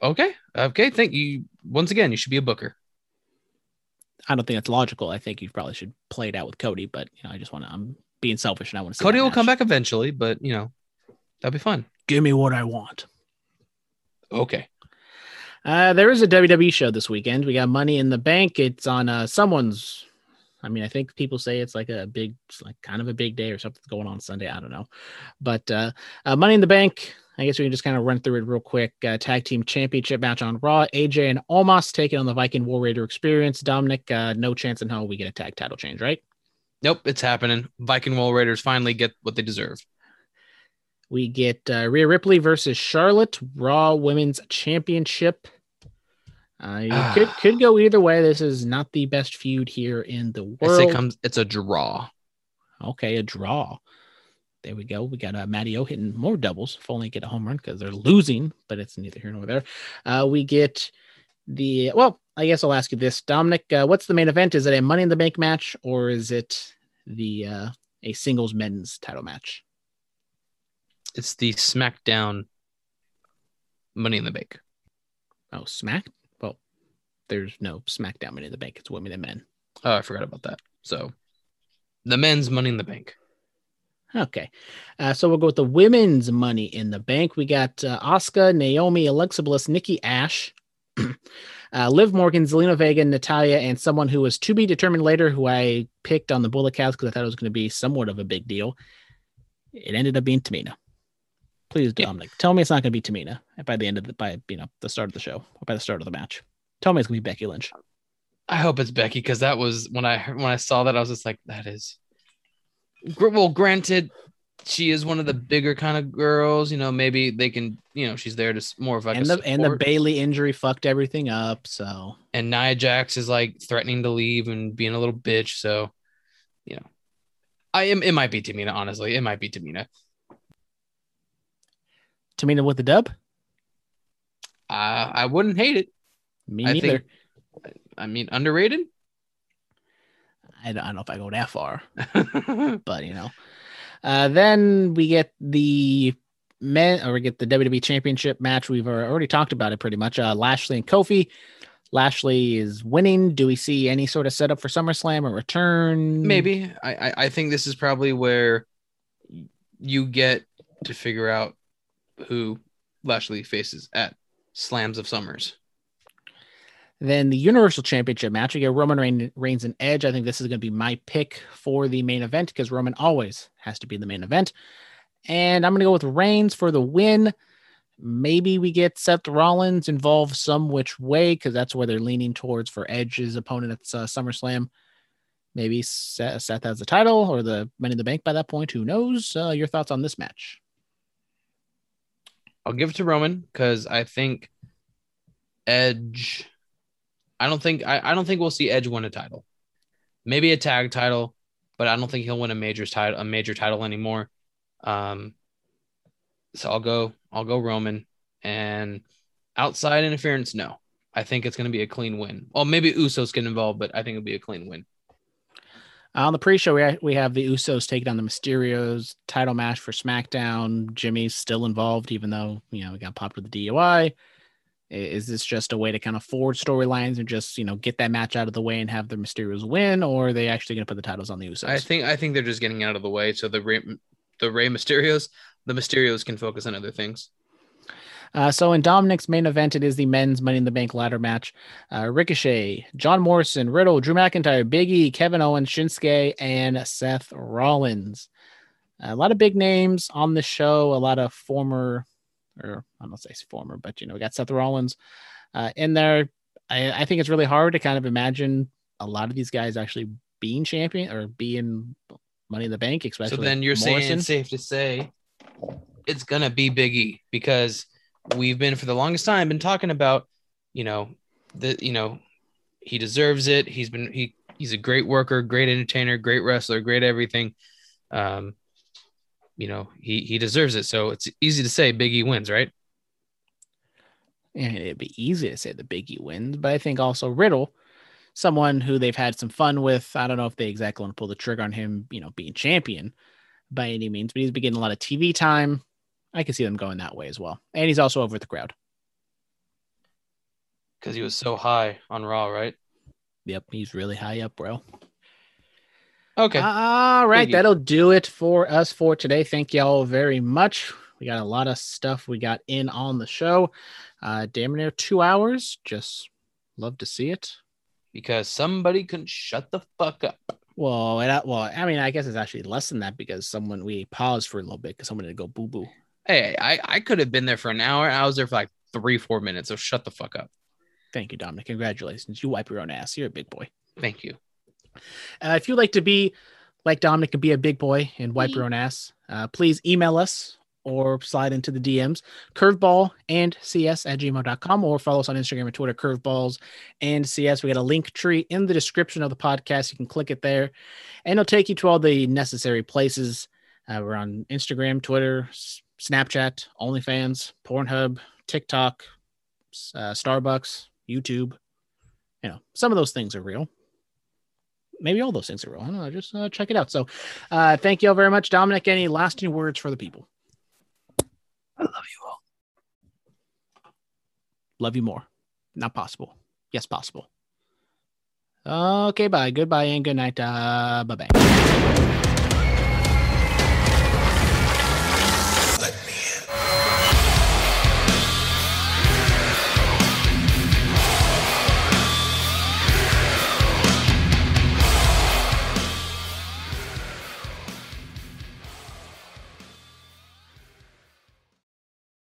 Okay. Okay. Thank you. Once again, you should be a booker. I don't think that's logical. I think you probably should play it out with Cody, but you know, I just want to. I'm being selfish and I want to. See Cody will come back eventually, but you know, that'd be fun. Give me what I want. Okay. Uh, there is a WWE show this weekend. We got Money in the Bank. It's on uh, someone's. I mean, I think people say it's like a big, like kind of a big day or something going on Sunday. I don't know, but uh, uh, Money in the Bank. I guess we can just kind of run through it real quick. Uh, tag team championship match on Raw. AJ and Omos taking on the Viking War Raider Experience. Dominic, uh, no chance in hell we get a tag title change, right? Nope. It's happening. Viking War Raiders finally get what they deserve. We get uh, Rhea Ripley versus Charlotte Raw Women's Championship. Uh, you could could go either way. This is not the best feud here in the world. say comes. It's a draw. Okay, a draw. There we go. We got uh, Matty O hitting more doubles. If only get a home run because they're losing, but it's neither here nor there. Uh, we get the well. I guess I'll ask you this, Dominic. Uh, what's the main event? Is it a Money in the Bank match or is it the uh, a singles men's title match? It's the SmackDown Money in the Bank. Oh, Smack. Well, there's no SmackDown Money in the Bank. It's women and men. Oh, I forgot about that. So, the men's Money in the Bank. Okay. Uh, so we'll go with the women's money in the bank. We got uh, Asuka, Naomi, Alexa Bliss, Nikki Ash, uh, Liv Morgan, Zelina Vega, Natalya, and someone who was to be determined later, who I picked on the Bullet Cast because I thought it was going to be somewhat of a big deal. It ended up being Tamina. Please, Yeah. Tell me it's not going to be Tamina by the end of the by you know the start of the show or by the start of the match. Tell me it's going to be Becky Lynch. I hope it's Becky because that was when I when I saw that I was just like that is. Well, granted, she is one of the bigger kind of girls. You know, maybe they can. You know, she's there to s- more of like and a the and the. Bayley injury fucked everything up. So and Nia Jax is like threatening to leave and being a little bitch. So, you know, I am. It might be Tamina. Honestly, it might be Tamina. Tamina with the dub. Uh, I wouldn't hate it. Me I neither. think. I mean, underrated. I don't, I don't know if I go that far, but you know. Uh, then we get the men, or we get the WWE Championship match. We've already talked about it pretty much. Uh, Lashley and Kofi. Lashley is winning. Do we see any sort of setup for SummerSlam or return? Maybe. I, I I think this is probably where you get to figure out who Lashley faces at Slams of Summers. Then the Universal Championship match, we get Roman Reign, Reigns and Edge. I think this is going to be my pick for the main event because Roman always has to be the main event. And I'm going to go with Reigns for the win. Maybe we get Seth Rollins involved some which way because that's where they're leaning towards for Edge's opponent at uh, SummerSlam. Maybe Seth, has the title or the Money in the Bank by that point. Who knows? Uh, your thoughts on this match? I'll give it to Roman because I think Edge. I don't think I, I don't think we'll see Edge win a title. Maybe a tag title, but I don't think he'll win a major title a major title anymore. Um, so I'll go I'll go Roman and outside interference. No, I think it's going to be a clean win. Well, maybe Usos get involved, but I think it'll be a clean win. Uh, on the pre-show, we, ha- we have the Usos taking on the Mysterios title match for SmackDown. Jimmy's still involved, even though you know he got popped with the DUI. Is this just a way to kind of forward storylines and just you know get that match out of the way and have the Mysterios win, or are they actually going to put the titles on the Usos? I think I think they're just getting out of the way so the Ray, the Ray Mysterios the Mysterios can focus on other things. Uh, so in Dominic's main event, it is the men's Money in the Bank ladder match. Uh, Ricochet, John Morrison, Riddle, Drew McIntyre, Big E, Kevin Owens, Shinsuke, and Seth Rollins. A lot of big names on the show. A lot of former, or I don't say former, but you know, we got Seth Rollins uh, in there. I, I think it's really hard to kind of imagine a lot of these guys actually being champion or being Money in the Bank, especially So then you're saying it's safe to say it's gonna be Big E because we've been for the longest time been talking about, you know, the you know, he deserves it. He's been he he's a great worker, great entertainer, great wrestler, great everything. Um, you know, he he deserves it. So it's easy to say Big E wins, right? and it'd be easy to say the Biggie wins, but I think also Riddle, someone who they've had some fun with. I don't know if they exactly want to pull the trigger on him, you know, being champion by any means, but he's been getting a lot of TV time. I can see them going that way as well. And he's also over with the crowd. Because he was so high on Raw, right? Yep, he's really high up, bro. Okay. All right, that'll do it for us for today. Thank y'all very much. We got a lot of stuff we got in on the show. Uh, damn near two hours. Just love to see it. because somebody couldn't shut the fuck up. Well, I, well, I mean, I guess it's actually less than that because someone we paused for a little bit because someone had to go boo boo. Hey, I, I could have been there for an hour. I was there for like three, four minutes. So shut the fuck up. Thank you, Dominic. Congratulations. You wipe your own ass. You're a big boy. Thank you. Uh, if you'd like to be like Dominic and be a big boy and wipe your own ass, uh, please email us or slide into the DMs, curveball and cs at gmail.com, or follow us on Instagram and Twitter, curveballs and cs. We got a link tree in the description of the podcast. You can click it there, and it'll take you to all the necessary places. Uh, we're on Instagram, Twitter, Snapchat, OnlyFans, Pornhub, TikTok, uh, Starbucks, YouTube. You know, some of those things are real maybe all those things are real. I don't know. Just uh, check it out. So, uh, thank you all very much, Dominic. Any lasting words for the people? I love you all. Love you more. Not possible. Yes, possible. Okay, bye. Goodbye and good night. Uh, bye bye.